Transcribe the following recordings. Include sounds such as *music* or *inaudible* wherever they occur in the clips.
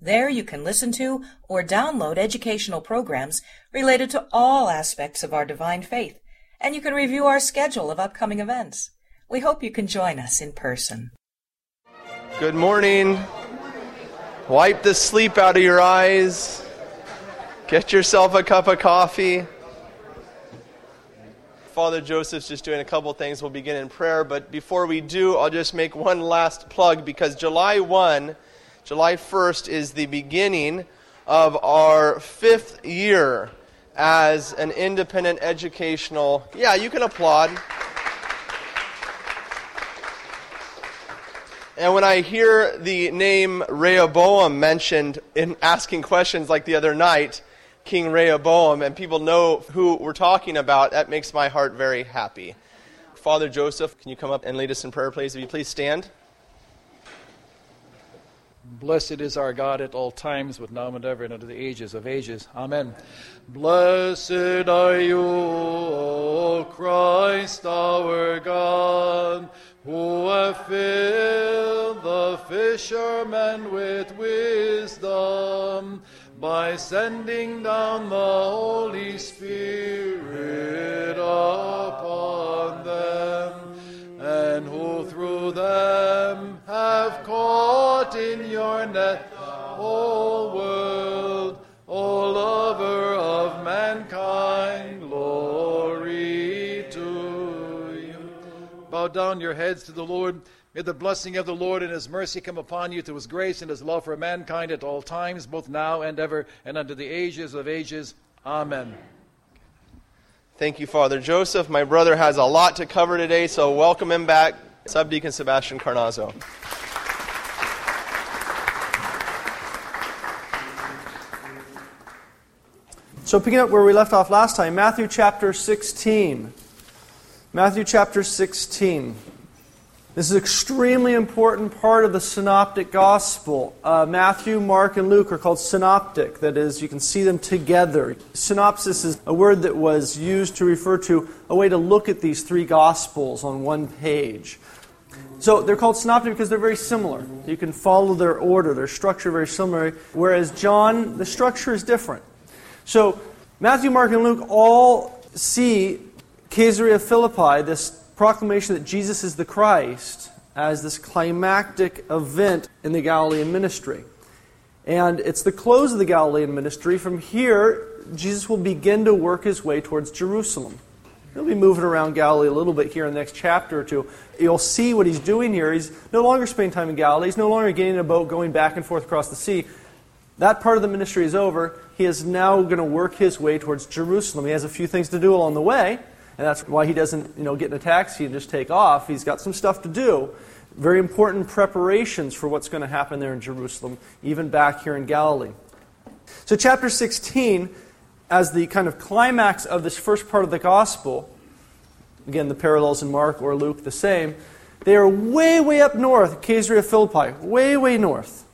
There you can listen to or download educational programs related to all aspects of our divine faith, and you can review our schedule of upcoming events. We hope you can join us in person. Good morning. Wipe the sleep out of your eyes. Get yourself a cup of coffee. Father Joseph's just doing a couple things. We'll begin in prayer, but before we do, I'll just make one last plug because July 1 July 1st is the beginning of our fifth year as an independent educational. Yeah, you can applaud. And when I hear the name Rehoboam mentioned in asking questions like the other night, King Rehoboam, and people know who we're talking about, that makes my heart very happy. Father Joseph, can you come up and lead us in prayer, please? If you please stand. Blessed is our God at all times, with now and ever, and unto the ages of ages. Amen. Blessed are you, O Christ our God, who have filled the fishermen with wisdom by sending down the Holy Spirit upon them, and who through them have caught in your net the whole world, O lover of mankind, glory to you. Bow down your heads to the Lord. May the blessing of the Lord and his mercy come upon you through his grace and his love for mankind at all times, both now and ever, and unto the ages of ages. Amen. Thank you, Father Joseph. My brother has a lot to cover today, so welcome him back, Subdeacon Sebastian Carnazzo. So, picking up where we left off last time, Matthew chapter 16. Matthew chapter 16. This is an extremely important part of the synoptic gospel. Uh, Matthew, Mark, and Luke are called synoptic. That is, you can see them together. Synopsis is a word that was used to refer to a way to look at these three gospels on one page. So they're called synoptic because they're very similar. You can follow their order, their structure very similar. Whereas John, the structure is different. So Matthew, Mark, and Luke all see Caesarea Philippi, this proclamation that Jesus is the Christ, as this climactic event in the Galilean ministry. And it's the close of the Galilean ministry. From here, Jesus will begin to work his way towards Jerusalem. He'll be moving around Galilee a little bit here in the next chapter or two. You'll see what he's doing here. He's no longer spending time in Galilee. He's no longer getting in a boat, going back and forth across the sea. That part of the ministry is over. He is now going to work his way towards Jerusalem. He has a few things to do along the way, and that's why he doesn't, you know, get in a taxi and just take off. He's got some stuff to do. Very important preparations for what's going to happen there in Jerusalem, even back here in Galilee. So, chapter 16, as the kind of climax of this first part of the gospel, again, the parallels in Mark or Luke the same, they are way, way up north, Caesarea Philippi, way, way north.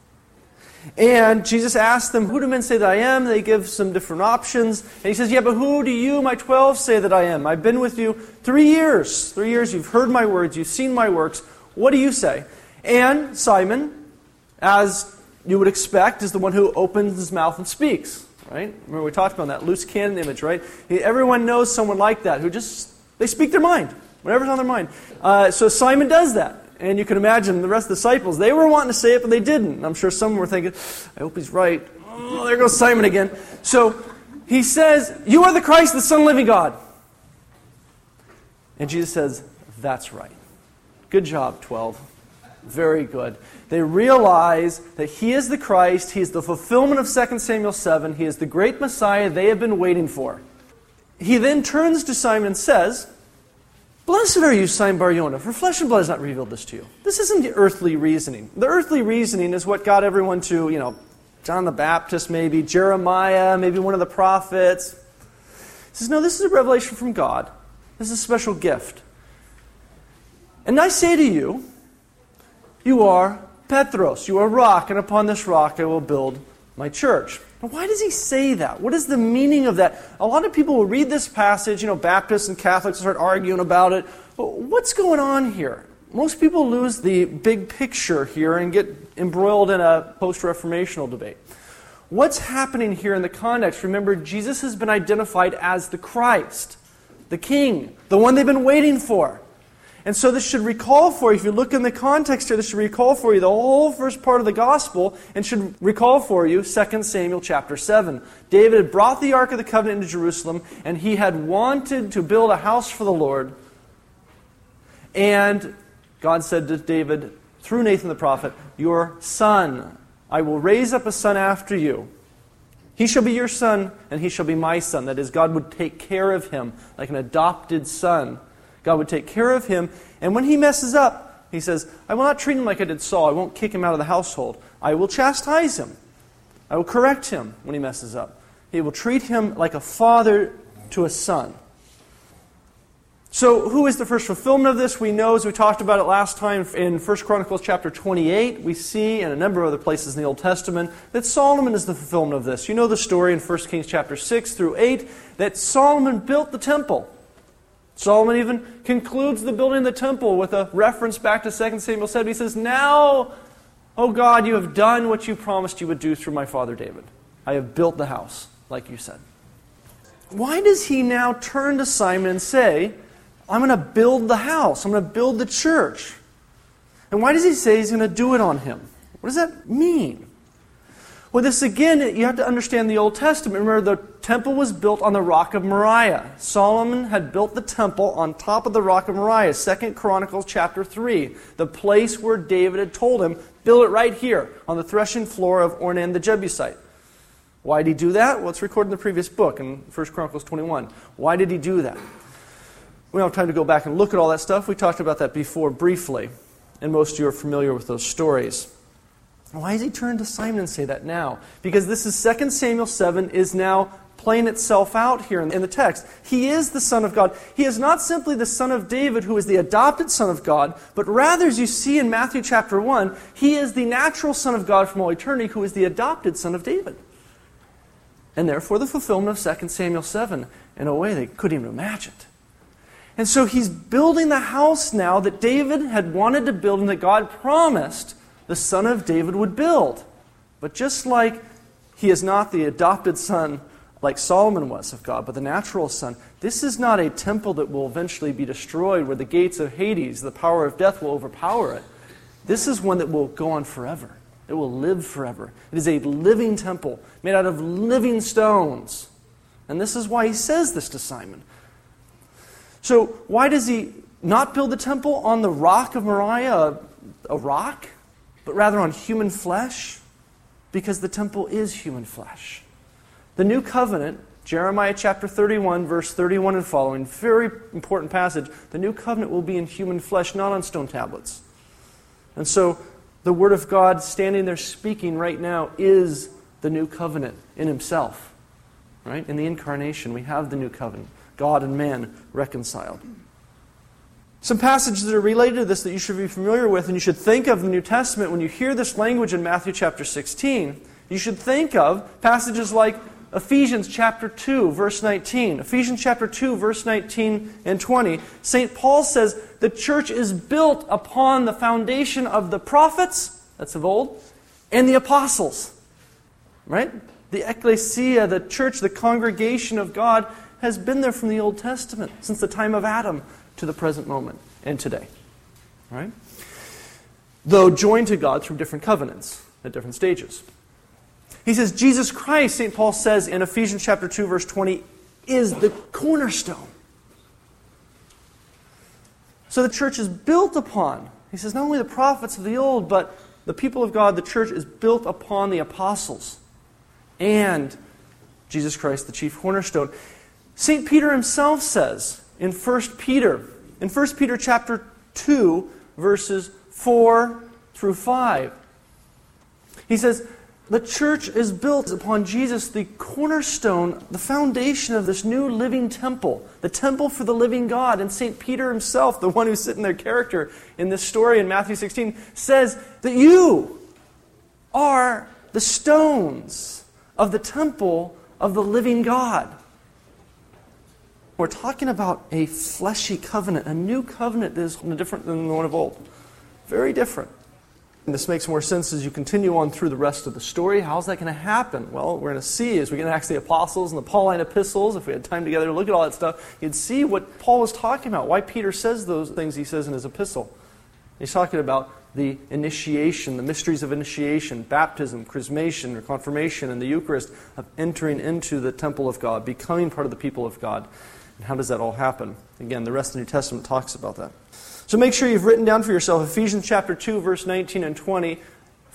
And Jesus asks them, Who do men say that I am? They give some different options. And he says, Yeah, but who do you, my twelve, say that I am? I've been with you three years. Three years, you've heard my words, you've seen my works. What do you say? And Simon, as you would expect, is the one who opens his mouth and speaks. Right? Remember, we talked about that loose cannon image, right? Everyone knows someone like that who just, they speak their mind, whatever's on their mind. Uh, so Simon does that. And you can imagine the rest of the disciples, they were wanting to say it, but they didn't. I'm sure some were thinking, I hope he's right. Oh, there goes Simon again. So he says, You are the Christ, the Son of the living God. And Jesus says, That's right. Good job, 12. Very good. They realize that he is the Christ, he is the fulfillment of 2 Samuel 7, he is the great Messiah they have been waiting for. He then turns to Simon and says, Blessed are you, Simon Barjona, for flesh and blood has not revealed this to you. This isn't the earthly reasoning. The earthly reasoning is what got everyone to, you know, John the Baptist, maybe, Jeremiah, maybe one of the prophets. He says, No, this is a revelation from God. This is a special gift. And I say to you, you are Petros, you are rock, and upon this rock I will build my church. Why does he say that? What is the meaning of that? A lot of people will read this passage, you know, Baptists and Catholics start arguing about it. What's going on here? Most people lose the big picture here and get embroiled in a post reformational debate. What's happening here in the context? Remember, Jesus has been identified as the Christ, the King, the one they've been waiting for. And so this should recall for you, if you look in the context here, this should recall for you the whole first part of the gospel and should recall for you 2 Samuel chapter 7. David had brought the Ark of the Covenant into Jerusalem and he had wanted to build a house for the Lord. And God said to David, through Nathan the prophet, Your son, I will raise up a son after you. He shall be your son, and he shall be my son. That is, God would take care of him like an adopted son. God would take care of him. And when he messes up, he says, I will not treat him like I did Saul. I won't kick him out of the household. I will chastise him. I will correct him when he messes up. He will treat him like a father to a son. So, who is the first fulfillment of this? We know, as we talked about it last time in 1 Chronicles chapter 28, we see in a number of other places in the Old Testament that Solomon is the fulfillment of this. You know the story in 1 Kings chapter 6 through 8 that Solomon built the temple. Solomon even concludes the building of the temple with a reference back to 2 Samuel 7. He says, Now, O God, you have done what you promised you would do through my father David. I have built the house, like you said. Why does he now turn to Simon and say, I'm going to build the house, I'm going to build the church? And why does he say he's going to do it on him? What does that mean? Well, this again, you have to understand the Old Testament. Remember, the temple was built on the rock of Moriah. Solomon had built the temple on top of the rock of Moriah. Second Chronicles chapter 3, the place where David had told him, build it right here on the threshing floor of Ornan the Jebusite. Why did he do that? Well, it's recorded in the previous book in 1 Chronicles 21. Why did he do that? We don't have time to go back and look at all that stuff. We talked about that before briefly, and most of you are familiar with those stories. Why does he turn to Simon and say that now? Because this is 2 Samuel 7 is now playing itself out here in the text. He is the Son of God. He is not simply the Son of David, who is the adopted Son of God, but rather, as you see in Matthew chapter 1, he is the natural Son of God from all eternity, who is the adopted Son of David. And therefore, the fulfillment of 2 Samuel 7 in a way they couldn't even imagine. And so he's building the house now that David had wanted to build and that God promised the son of David would build. But just like he is not the adopted son like Solomon was of God, but the natural son, this is not a temple that will eventually be destroyed where the gates of Hades, the power of death, will overpower it. This is one that will go on forever. It will live forever. It is a living temple made out of living stones. And this is why he says this to Simon. So, why does he not build the temple on the rock of Moriah, a, rock? but rather on human flesh, because the temple is human flesh. The new covenant, Jeremiah chapter 31, verse 31 and following, very important passage. The new covenant will be in human flesh, not on stone tablets. And so, the Word of God standing there speaking right now is the new covenant in Himself. Right? In the incarnation, we have the new covenant God and man reconciled. Some passages that are related to this that you should be familiar with and you should think of in the New Testament when you hear this language in Matthew chapter 16. You should think of passages like Ephesians chapter 2, verse 19. Ephesians chapter 2, verse 19 and 20. St. Paul says the church is built upon the foundation of the prophets, that's of old, and the apostles. Right? The ecclesia, the church, the congregation of God, has been there from the Old Testament, since the time of Adam to the present moment and today. Right? Though joined to God through different covenants at different stages. He says, Jesus Christ, St. Paul says in Ephesians chapter 2, verse 20, is the cornerstone. So the church is built upon, he says, not only the prophets of the old, but the people of God, the church is built upon the apostles and Jesus Christ, the chief cornerstone. St. Peter himself says in 1 Peter. In 1 Peter chapter 2, verses 4 through 5. He says, The church is built upon Jesus, the cornerstone, the foundation of this new living temple, the temple for the living God. And St. Peter himself, the one who's sitting there character in this story in Matthew 16, says that you are the stones of the temple of the living God. We're talking about a fleshy covenant, a new covenant that is different than the one of old. Very different. And this makes more sense as you continue on through the rest of the story. How's that going to happen? Well, we're going to see as we get to the apostles and the Pauline epistles, if we had time together to look at all that stuff, you'd see what Paul was talking about, why Peter says those things he says in his epistle. He's talking about the initiation, the mysteries of initiation, baptism, chrismation, or confirmation, and the Eucharist, of entering into the temple of God, becoming part of the people of God. And how does that all happen? Again, the rest of the New Testament talks about that. So make sure you've written down for yourself Ephesians chapter 2, verse 19 and 20,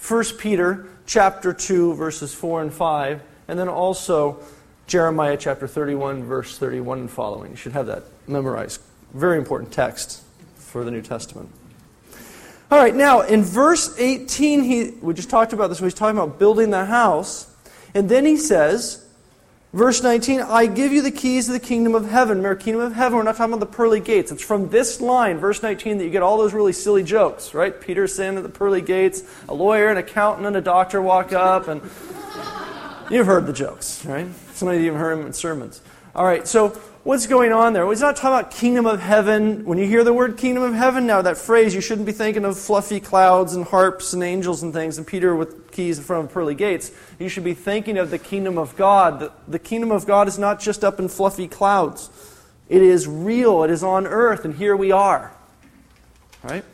1 Peter chapter 2, verses 4 and 5, and then also Jeremiah chapter 31, verse 31 and following. You should have that memorized. Very important text for the New Testament. All right, now in verse 18, he, we just talked about this, he's talking about building the house. And then he says, Verse 19, I give you the keys of the kingdom of heaven. Remember, kingdom of heaven, we're not talking about the pearly gates. It's from this line, verse 19, that you get all those really silly jokes, right? Peter saying at the pearly gates, a lawyer, an accountant, and a doctor walk up, and *laughs* you've heard the jokes, right? Some of you even heard them in sermons. All right, so what's going on there? Well, he's not talking about kingdom of heaven. When you hear the word kingdom of heaven now, that phrase, you shouldn't be thinking of fluffy clouds and harps and angels and things and Peter with keys in front of pearly gates. You should be thinking of the kingdom of God. The, kingdom of God is not just up in fluffy clouds. It is real. It is on earth, and here we are. Right?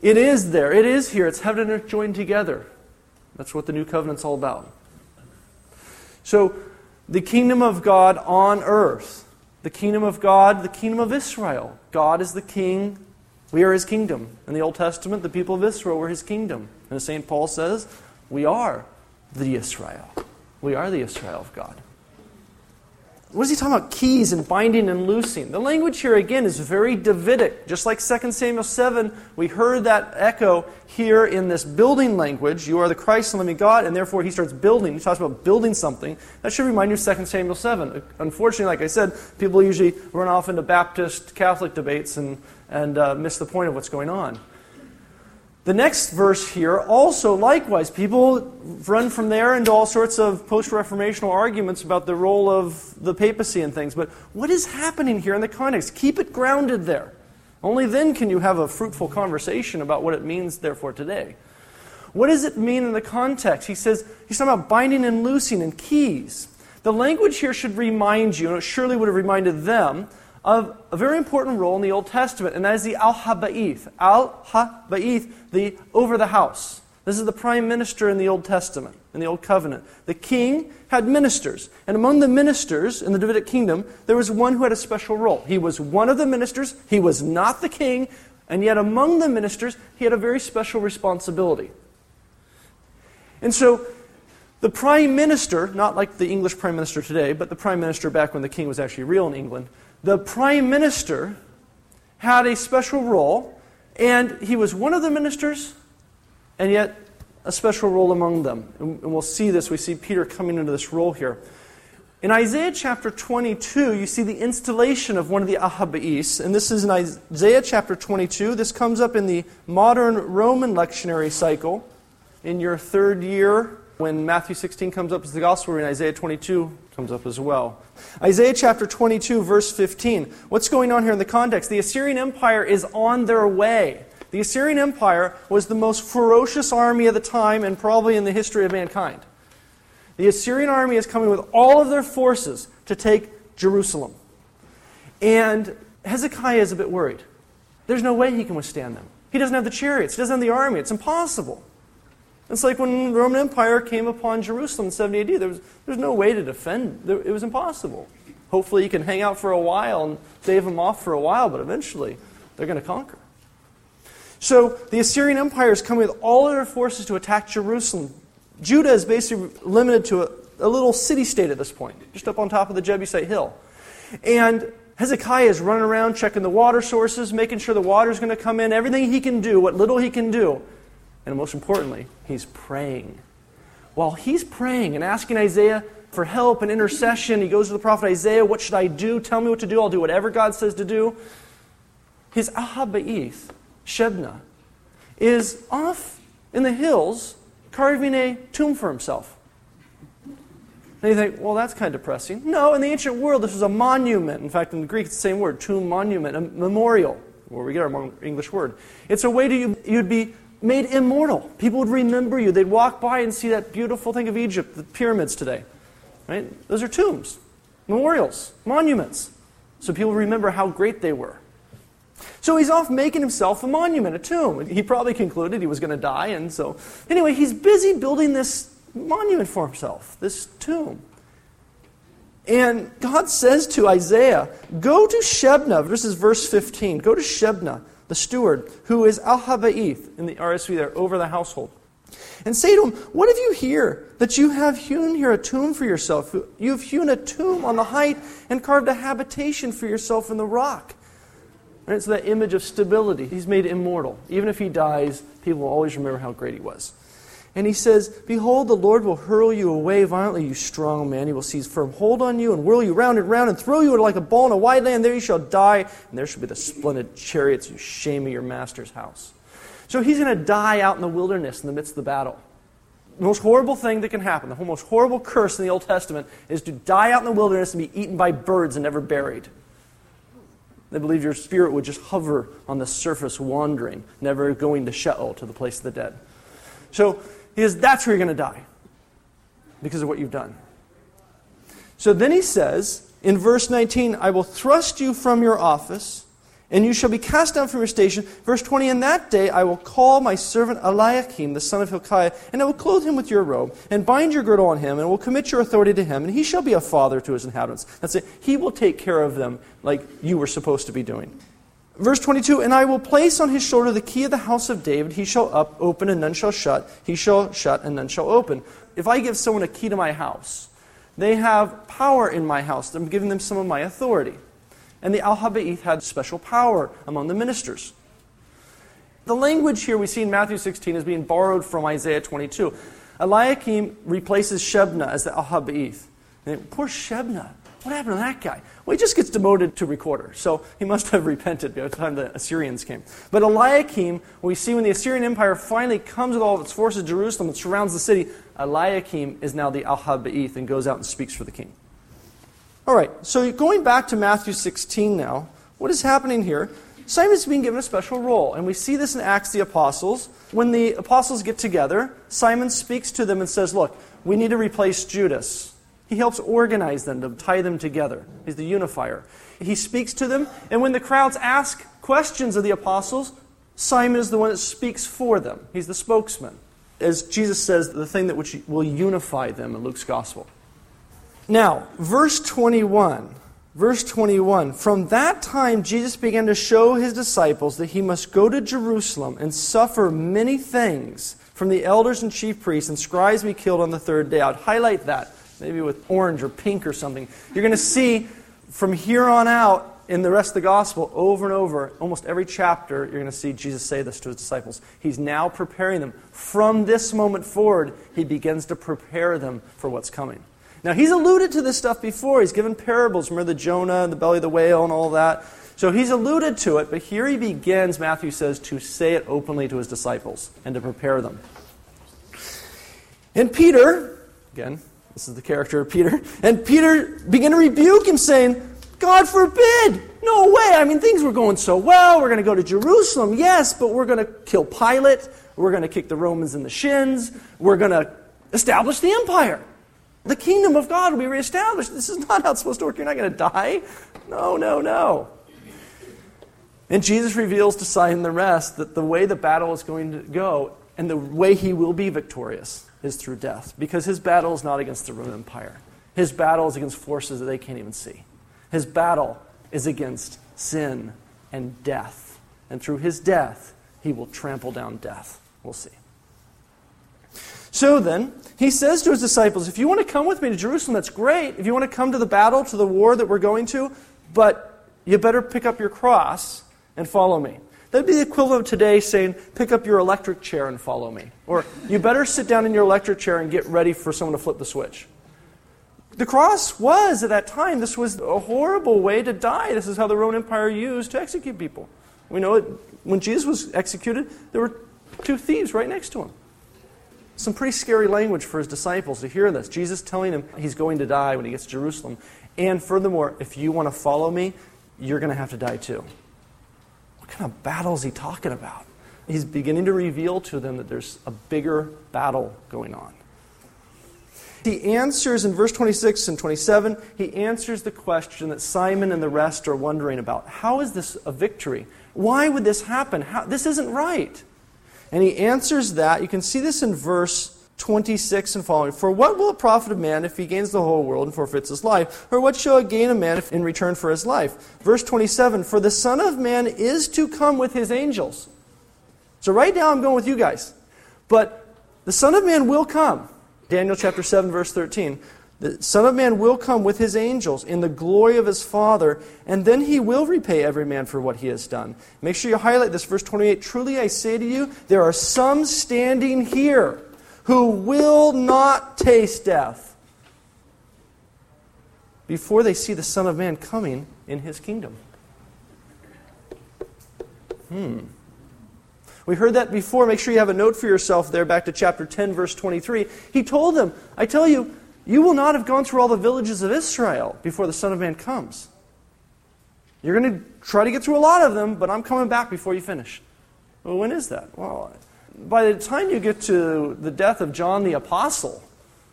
It is there. It is here. It's heaven and earth joined together. That's what the new covenant's all about. So, the kingdom of God on earth the kingdom of God, the kingdom of Israel. God is the king. We are his kingdom. In the Old Testament, the people of Israel were his kingdom. And St. Paul says, we are the Israel. We are the Israel of God. What is he talking about? Keys and binding and loosing. The language here, again, is very Davidic. Just like 2 Samuel 7, we heard that echo here in this building language. You are the Christ and living God, and therefore he starts building. He talks about building something. That should remind you of 2 Samuel 7. Unfortunately, like I said, people usually run off into Baptist Catholic debates and, and uh, miss the point of what's going on. The next verse here also likewise, people run from there into all sorts of post Reformational arguments about the role of the papacy and things. But what is happening here in the context? Keep it grounded there. Only then can you have a fruitful conversation about what it means, therefore, today. What does it mean in the context? He says, he's talking about binding and loosing and keys. The language here should remind you, and it surely would have reminded them, of a very important role in the Old Testament, and that is the Al Habaith. Al Habaith, the over the house. This is the prime minister in the Old Testament, in the Old Covenant. The king had ministers, and among the ministers in the Davidic kingdom, there was one who had a special role. He was one of the ministers, he was not the king, and yet among the ministers, he had a very special responsibility. And so, the prime minister, not like the English prime minister today, but the prime minister back when the king was actually real in England, the prime minister had a special role, and he was one of the ministers, and yet a special role among them. And we'll see this. We see Peter coming into this role here. In Isaiah chapter 22, you see the installation of one of the Ahabais, and this is in Isaiah chapter 22. This comes up in the modern Roman lectionary cycle in your third year when Matthew 16 comes up as the gospel, and Isaiah 22 comes up as well. Isaiah chapter 22, verse 15. What's going on here in the context? The Assyrian Empire is on their way. The Assyrian Empire was the most ferocious army of the time and probably in the history of mankind. The Assyrian army is coming with all of their forces to take Jerusalem. And Hezekiah is a bit worried. There's no way he can withstand them. He doesn't have the chariots, he doesn't have the army. It's impossible. It's like when the Roman Empire came upon Jerusalem in 70 AD. There was, there was no way to defend. It was impossible. Hopefully you can hang out for a while and stave them off for a while, but eventually they're going to conquer. So the Assyrian Empire is coming with all their forces to attack Jerusalem. Judah is basically limited to a, a little city state at this point, just up on top of the Jebusite hill. And Hezekiah is running around checking the water sources, making sure the water is going to come in, everything he can do, what little he can do and most importantly, he's praying. while he's praying and asking Isaiah for help and intercession, he goes to the prophet Isaiah, What should I do? Tell me what to do. I'll do whatever God says to do. His Ahaba'ith, Shebna, is off in the hills carving a tomb for himself. And you think, well, that's kind of depressing. No, in the ancient world, this was a monument. In fact, in the Greek, it's the same word tomb, monument, a memorial, where we get our English word. It's a way to you, you'd be made immortal. People would remember you. They'd walk by and see that beautiful thing of Egypt, the pyramids today. Right? Those are tombs, memorials, monuments. So people remember how great they were. So he's off making himself a monument, a tomb. He probably concluded he was going to die, and so anyway, he's busy building this monument for himself, this tomb. And God says to Isaiah, Go to Shebna, this is verse 15, go to Shebna, the steward, who is Al Habaith in the RSV there, over the household. And say to him, What have you here that you have hewn here a tomb for yourself? You've hewn a tomb on the height and carved a habitation for yourself in the rock. And it's that image of stability. He's made immortal. Even if he dies, people will always remember how great he was. And he says, Behold, the Lord will hurl you away violently, you strong man. He will seize firm hold on you and whirl you round and round and throw you like a ball in a wide land. There you shall die, and there shall be the splendid chariots, you shame of your master's house. So he's going to die out in the wilderness in the midst of the battle. The most horrible thing that can happen, the most horrible curse in the Old Testament, is to die out in the wilderness and be eaten by birds and never buried. They believe your spirit would just hover on the surface, wandering, never going to Sheol, to the place of the dead. So he says, That's where you're going to die because of what you've done. So then he says in verse 19, I will thrust you from your office, and you shall be cast down from your station. Verse 20, In that day I will call my servant Eliakim, the son of Hilkiah, and I will clothe him with your robe, and bind your girdle on him, and will commit your authority to him, and he shall be a father to his inhabitants. That's it. He will take care of them like you were supposed to be doing. Verse 22 And I will place on his shoulder the key of the house of David. He shall up, open, and none shall shut. He shall shut, and none shall open. If I give someone a key to my house, they have power in my house. I'm giving them some of my authority. And the Al Habaith had special power among the ministers. The language here we see in Matthew 16 is being borrowed from Isaiah 22. Eliakim replaces Shebna as the Al Habaith. Poor Shebna. What happened to that guy? Well, he just gets demoted to recorder. So he must have *laughs* repented by the time the Assyrians came. But Eliakim, we see when the Assyrian Empire finally comes with all of its forces to Jerusalem and surrounds the city, Eliakim is now the Al Habaith and goes out and speaks for the king. All right, so going back to Matthew 16 now, what is happening here? Simon's being given a special role, and we see this in Acts the Apostles. When the apostles get together, Simon speaks to them and says, Look, we need to replace Judas. He helps organize them to tie them together. He's the unifier. He speaks to them, and when the crowds ask questions of the apostles, Simon is the one that speaks for them. He's the spokesman. As Jesus says, the thing that which will unify them in Luke's gospel. Now, verse 21. Verse 21 From that time, Jesus began to show his disciples that he must go to Jerusalem and suffer many things from the elders and chief priests and scribes be killed on the third day. I'd highlight that maybe with orange or pink or something. You're going to see from here on out in the rest of the gospel, over and over, almost every chapter, you're going to see Jesus say this to his disciples. He's now preparing them. From this moment forward, he begins to prepare them for what's coming. Now, he's alluded to this stuff before. He's given parables. Remember the Jonah and the belly of the whale and all that? So he's alluded to it, but here he begins, Matthew says, to say it openly to his disciples and to prepare them. And Peter, again, this is the character of Peter. And Peter began to rebuke him, saying, God forbid! No way! I mean, things were going so well. We're going to go to Jerusalem, yes, but we're going to kill Pilate. We're going to kick the Romans in the shins. We're going to establish the empire. The kingdom of God will be reestablished. This is not how it's supposed to work. You're not going to die. No, no, no. And Jesus reveals to Simon the rest that the way the battle is going to go and the way he will be victorious is through death because his battle is not against the Roman Empire. His battle is against forces that they can't even see. His battle is against sin and death. And through his death, he will trample down death. We'll see. So then, he says to his disciples, If you want to come with me to Jerusalem, that's great. If you want to come to the battle, to the war that we're going to, but you better pick up your cross and follow me. That'd be the equivalent of today saying, pick up your electric chair and follow me. Or, you better sit down in your electric chair and get ready for someone to flip the switch. The cross was, at that time, this was a horrible way to die. This is how the Roman Empire used to execute people. We know it, when Jesus was executed, there were two thieves right next to him. Some pretty scary language for his disciples to hear this. Jesus telling him he's going to die when he gets to Jerusalem. And furthermore, if you want to follow me, you're going to have to die too. What kind of battle is he talking about? He's beginning to reveal to them that there's a bigger battle going on. He answers in verse 26 and 27, he answers the question that Simon and the rest are wondering about. How is this a victory? Why would this happen? How, this isn't right. And he answers that. You can see this in verse 26 and following. For what will it profit a man if he gains the whole world and forfeits his life? Or what shall it gain a man in return for his life? Verse 27 For the Son of Man is to come with his angels. So right now I'm going with you guys. But the Son of Man will come. Daniel chapter 7, verse 13. The Son of Man will come with his angels in the glory of his Father, and then he will repay every man for what he has done. Make sure you highlight this, verse 28. Truly I say to you, there are some standing here who will not taste death before they see the Son of Man coming in his kingdom. Hmm. We heard that before. Make sure you have a note for yourself there, back to chapter 10, verse 23. He told them, I tell you, you will not have gone through all the villages of Israel before the Son of Man comes. You're going to try to get through a lot of them, but I'm coming back before you finish. Well, when is that? Well, by the time you get to the death of John the Apostle,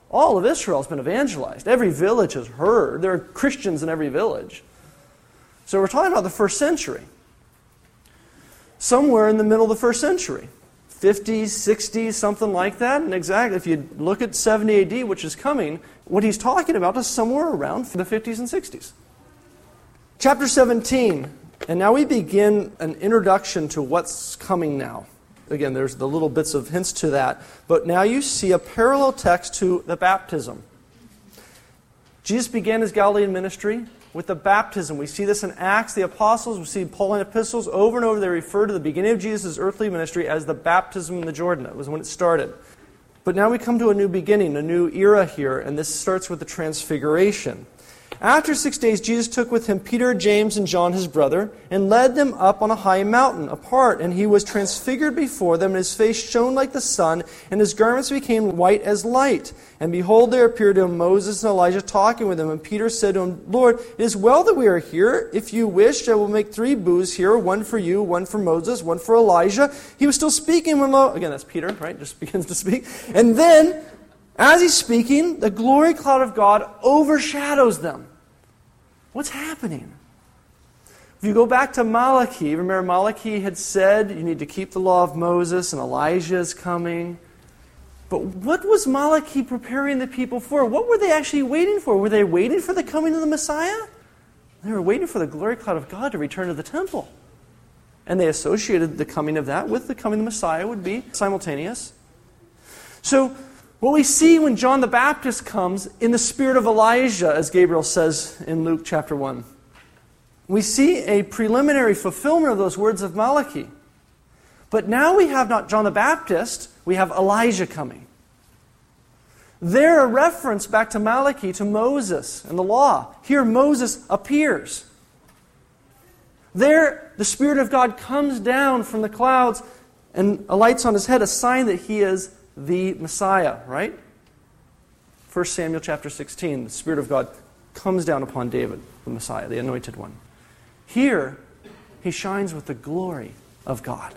all of Israel has been evangelized. Every village has heard. There are Christians in every village. So we're talking about the first century. Somewhere in the middle of the first century. 50s, 60s, something like that. And exactly, if you look at 70 AD, which is coming, what he's talking about is somewhere around the 50s and 60s. Chapter 17. And now we begin an introduction to what's coming now. Again, there's the little bits of hints to that. But now you see a parallel text to the baptism. Jesus began his Galilean ministry with the baptism. We see this in Acts, the apostles, we see Pauline epistles. Over and over, they refer to the beginning of Jesus' earthly ministry as the baptism in the Jordan. That was when it started. But now we come to a new beginning, a new era here, and this starts with the transfiguration. After six days, Jesus took with him Peter, James, and John, his brother, and led them up on a high mountain apart. And he was transfigured before them, and his face shone like the sun, and his garments became white as light. And behold, there appeared to him Moses and Elijah talking with him. And Peter said to him, Lord, it is well that we are here. If you wish, I will make three booths here one for you, one for Moses, one for Elijah. He was still speaking when, lo, again, that's Peter, right? Just *laughs* begins to speak. And then, as he's speaking, the glory cloud of God overshadows them. What's happening? If you go back to Malachi, remember Malachi had said you need to keep the law of Moses and Elijah is coming. But what was Malachi preparing the people for? What were they actually waiting for? Were they waiting for the coming of the Messiah? They were waiting for the glory cloud of God to return to the temple. And they associated the coming of that with the coming of the Messiah would be simultaneous. So what we see when John the Baptist comes in the spirit of Elijah, as Gabriel says in Luke chapter 1, we see a preliminary fulfillment of those words of Malachi. But now we have not John the Baptist, we have Elijah coming. There, a reference back to Malachi, to Moses and the law. Here, Moses appears. There, the Spirit of God comes down from the clouds and alights on his head, a sign that he is the Messiah, right? 1 Samuel chapter 16, the Spirit of God comes down upon David, the Messiah, the anointed one. Here, he shines with the glory of God.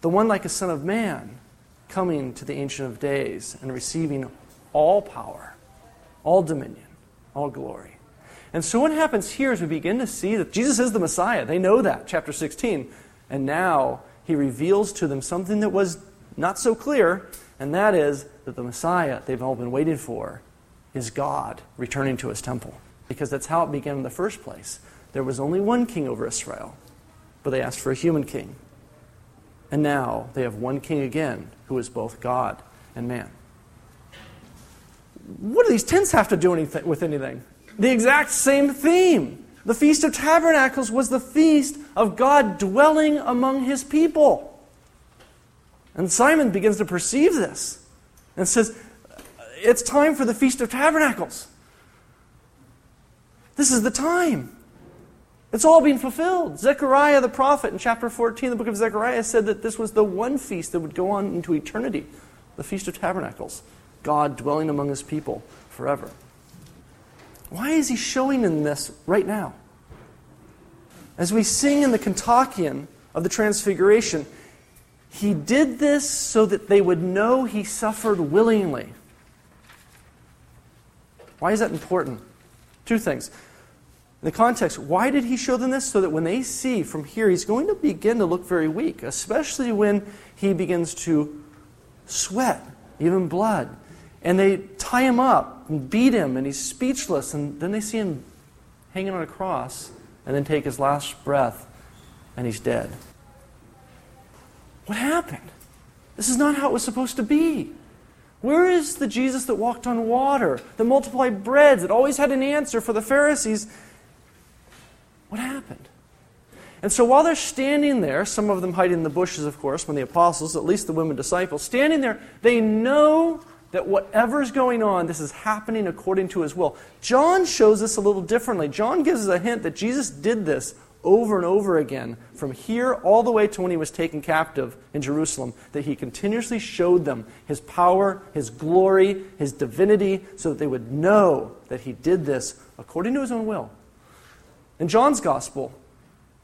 The one like a Son of Man coming to the Ancient of Days and receiving all power, all dominion, all glory. And so what happens here is we begin to see that Jesus is the Messiah. They know that, chapter 16. And now he reveals to them something that was not so clear, and that is that the Messiah they've all been waiting for is God returning to his temple. Because that's how it began in the first place. There was only one king over Israel, but they asked for a human king. And now they have one king again who is both God and man. What do these tents have to do anything, with anything? The exact same theme. The Feast of Tabernacles was the feast of God dwelling among his people. And Simon begins to perceive this and says, It's time for the Feast of Tabernacles. This is the time. It's all being fulfilled. Zechariah the prophet in chapter 14, the book of Zechariah, said that this was the one feast that would go on into eternity the Feast of Tabernacles. God dwelling among his people forever. Why is he showing in this right now? As we sing in the Kontakion of the Transfiguration, he did this so that they would know he suffered willingly. Why is that important? Two things. In the context, why did he show them this? So that when they see from here, he's going to begin to look very weak, especially when he begins to sweat, even blood. And they tie him up and beat him, and he's speechless. And then they see him hanging on a cross, and then take his last breath, and he's dead. What happened? This is not how it was supposed to be. Where is the Jesus that walked on water, that multiplied breads, that always had an answer for the Pharisees? What happened? And so while they're standing there, some of them hiding in the bushes, of course, when the apostles, at least the women disciples, standing there, they know that whatever's going on, this is happening according to his will. John shows this a little differently. John gives us a hint that Jesus did this over and over again, from here all the way to when he was taken captive in Jerusalem, that he continuously showed them his power, his glory, his divinity, so that they would know that he did this according to his own will. In John's gospel,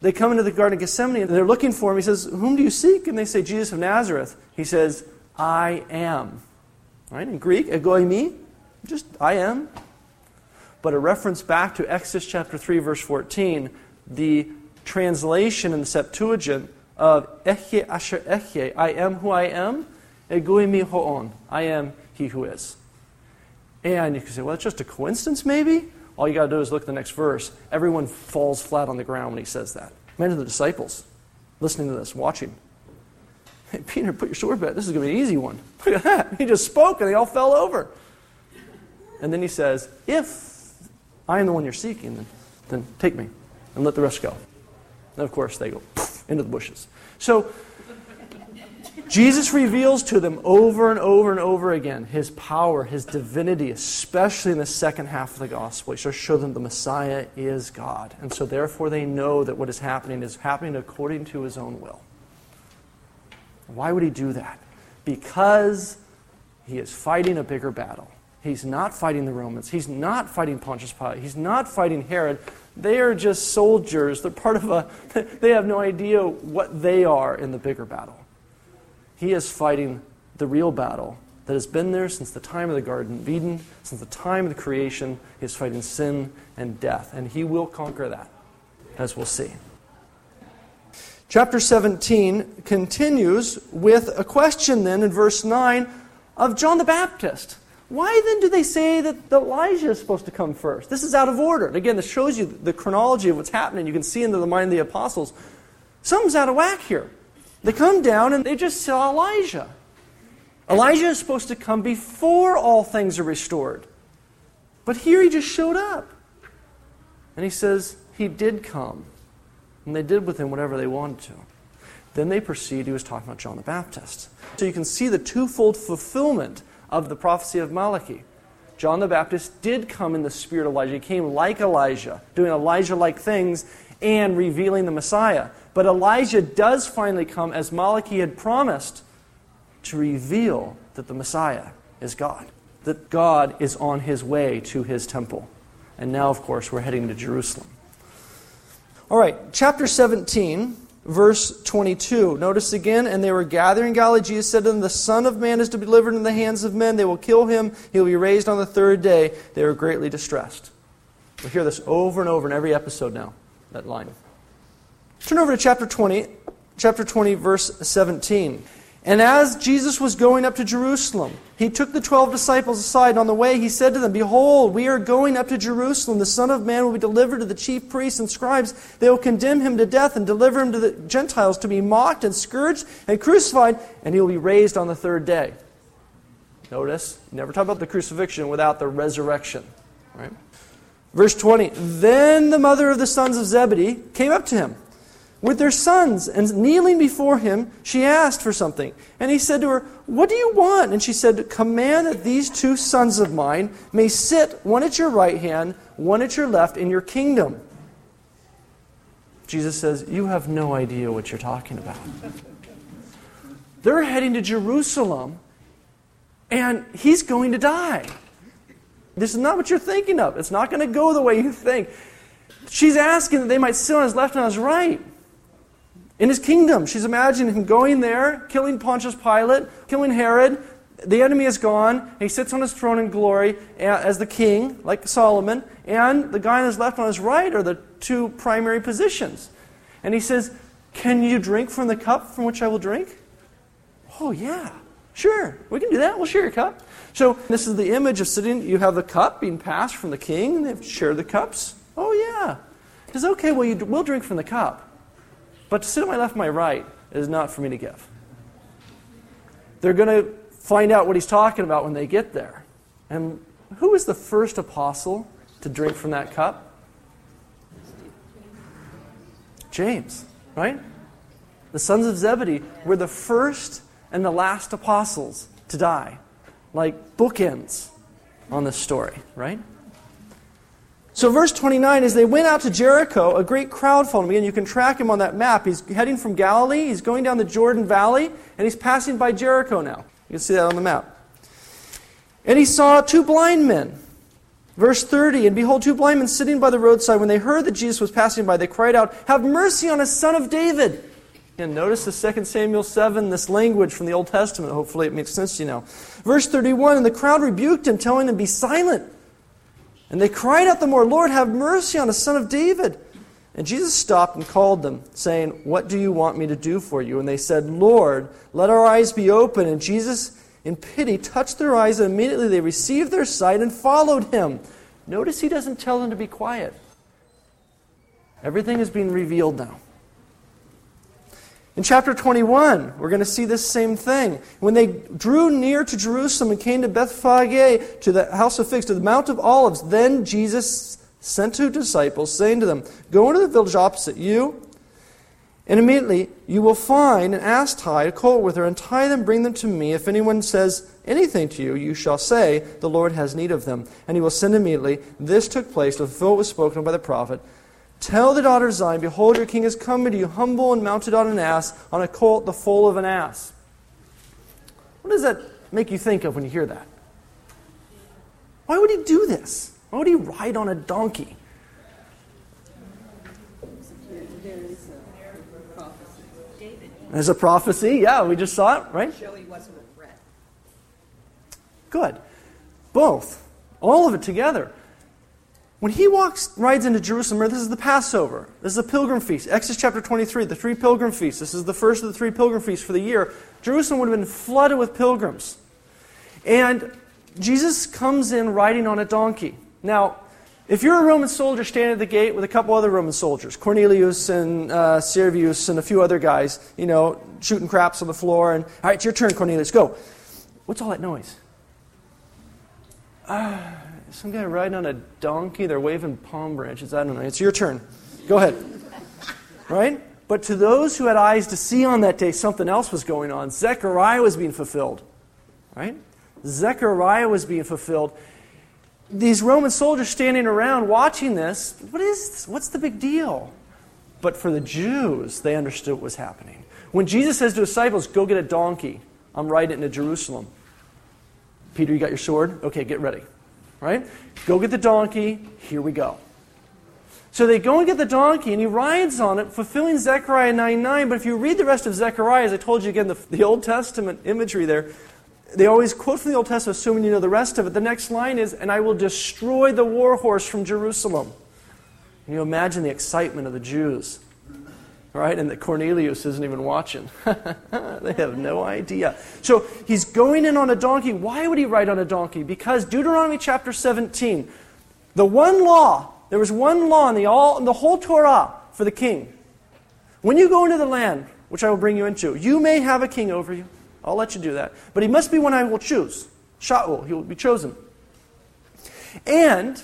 they come into the Garden of Gethsemane and they're looking for him. He says, Whom do you seek? And they say, Jesus of Nazareth. He says, I am. Right? In Greek, ego eimi, just I am. But a reference back to Exodus chapter 3, verse 14, the translation in the Septuagint of Ehyeh asher Ehyeh, I am who I am, eimi hoon, I am he who is. And you can say, well, it's just a coincidence, maybe? All you got to do is look at the next verse. Everyone falls flat on the ground when he says that. Imagine the disciples listening to this, watching. Hey, Peter, put your sword back. This is going to be an easy one. *laughs* Look at that. He just spoke and they all fell over. And then he says, If I am the one you're seeking, then, then take me and let the rest go. And of course, they go into the bushes. So, Jesus reveals to them over and over and over again his power, his divinity, especially in the second half of the gospel. He starts to show them the Messiah is God. And so, therefore, they know that what is happening is happening according to his own will. Why would he do that? Because he is fighting a bigger battle. He's not fighting the Romans. He's not fighting Pontius Pilate. He's not fighting Herod. They are just soldiers. They're part of a, *laughs* they have no idea what they are in the bigger battle. He is fighting the real battle that has been there since the time of the Garden of Eden, since the time of the creation. He is fighting sin and death, and he will conquer that, as we'll see. Chapter 17 continues with a question, then, in verse 9 of John the Baptist. Why then do they say that Elijah is supposed to come first? This is out of order. And again, this shows you the chronology of what's happening. You can see into the mind of the apostles. Something's out of whack here. They come down and they just saw Elijah. Elijah is supposed to come before all things are restored. But here he just showed up. And he says, He did come. And they did with him whatever they wanted to. Then they perceived he was talking about John the Baptist. So you can see the twofold fulfillment of the prophecy of Malachi. John the Baptist did come in the spirit of Elijah. He came like Elijah, doing Elijah like things and revealing the Messiah. But Elijah does finally come, as Malachi had promised, to reveal that the Messiah is God, that God is on his way to his temple. And now, of course, we're heading to Jerusalem. All right, chapter 17, verse 22. Notice again, and they were gathering Galilee. Jesus said to them, The Son of Man is to be delivered into the hands of men. They will kill him. He will be raised on the third day. They were greatly distressed. We hear this over and over in every episode now, that line. Turn over to chapter 20, chapter 20, verse 17. And as Jesus was going up to Jerusalem, he took the twelve disciples aside, and on the way he said to them, Behold, we are going up to Jerusalem. The Son of Man will be delivered to the chief priests and scribes. They will condemn him to death and deliver him to the Gentiles to be mocked and scourged and crucified, and he will be raised on the third day. Notice, never talk about the crucifixion without the resurrection. Right? Verse 20 Then the mother of the sons of Zebedee came up to him with their sons, and kneeling before him, she asked for something. And he said to her, What do you want? And she said, Command that these two sons of mine may sit, one at your right hand, one at your left, in your kingdom. Jesus says, You have no idea what you're talking about. They're heading to Jerusalem, and he's going to die. This is not what you're thinking of. It's not going to go the way you think. She's asking that they might sit on his left and on his right. In his kingdom, she's imagining him going there, killing Pontius Pilate, killing Herod. The enemy is gone. He sits on his throne in glory as the king, like Solomon. And the guy on his left and on his right are the two primary positions. And he says, Can you drink from the cup from which I will drink? Oh, yeah. Sure, we can do that. We'll share your cup. So, this is the image of sitting, you have the cup being passed from the king, and they share the cups. Oh, yeah. He says, okay, well, you, we'll drink from the cup. But to sit on my left my right is not for me to give. They're going to find out what he's talking about when they get there. And who was the first apostle to drink from that cup? James, right? The sons of Zebedee were the first and the last apostles to die. Like bookends on this story, right? So, verse 29 as they went out to Jericho, a great crowd followed him. Again, you can track him on that map. He's heading from Galilee, he's going down the Jordan Valley, and he's passing by Jericho now. You can see that on the map. And he saw two blind men. Verse 30 And behold, two blind men sitting by the roadside. When they heard that Jesus was passing by, they cried out, Have mercy on us, son of David. And notice the 2 Samuel 7, this language from the Old Testament. Hopefully it makes sense to you now. Verse 31 And the crowd rebuked him, telling him, Be silent. And they cried out the more, Lord, have mercy on a son of David. And Jesus stopped and called them, saying, What do you want me to do for you? And they said, Lord, let our eyes be open. And Jesus, in pity, touched their eyes, and immediately they received their sight and followed him. Notice he doesn't tell them to be quiet. Everything is being revealed now. In chapter 21, we're going to see this same thing. When they drew near to Jerusalem and came to Bethphage, to the house of figs, to the Mount of Olives, then Jesus sent two disciples, saying to them, Go into the village opposite you, and immediately you will find an ass tied, a colt with her, and tie them, bring them to me. If anyone says anything to you, you shall say, The Lord has need of them. And he will send immediately. This took place to fulfill what was spoken by the prophet. Tell the daughter of Zion, Behold, your king is coming to you, humble and mounted on an ass, on a colt, the foal of an ass. What does that make you think of when you hear that? Why would he do this? Why would he ride on a donkey? There's a prophecy. Yeah, we just saw it, right? Good. Both. All of it together. When he walks, rides into Jerusalem, this is the Passover. This is a pilgrim feast. Exodus chapter 23, the three pilgrim feasts. This is the first of the three pilgrim feasts for the year. Jerusalem would have been flooded with pilgrims. And Jesus comes in riding on a donkey. Now, if you're a Roman soldier standing at the gate with a couple other Roman soldiers, Cornelius and uh, Servius and a few other guys, you know, shooting craps on the floor, and, all right, it's your turn, Cornelius, go. What's all that noise? Ah. Uh, some guy riding on a donkey, they're waving palm branches. I don't know. It's your turn. Go ahead. Right? But to those who had eyes to see on that day, something else was going on. Zechariah was being fulfilled. Right? Zechariah was being fulfilled. These Roman soldiers standing around watching this, what is this? What's the big deal? But for the Jews, they understood what was happening. When Jesus says to his disciples, Go get a donkey, I'm riding into Jerusalem. Peter, you got your sword? Okay, get ready right? Go get the donkey. Here we go. So they go and get the donkey, and he rides on it, fulfilling Zechariah 9 9. But if you read the rest of Zechariah, as I told you again, the, the Old Testament imagery there, they always quote from the Old Testament, assuming you know the rest of it. The next line is, And I will destroy the war horse from Jerusalem. And you imagine the excitement of the Jews right? And that Cornelius isn't even watching. *laughs* they have no idea. So he's going in on a donkey. Why would he ride on a donkey? Because Deuteronomy chapter 17, the one law, there was one law in the, all, in the whole Torah for the king. When you go into the land, which I will bring you into, you may have a king over you. I'll let you do that. But he must be one I will choose. Shaul, he will be chosen. And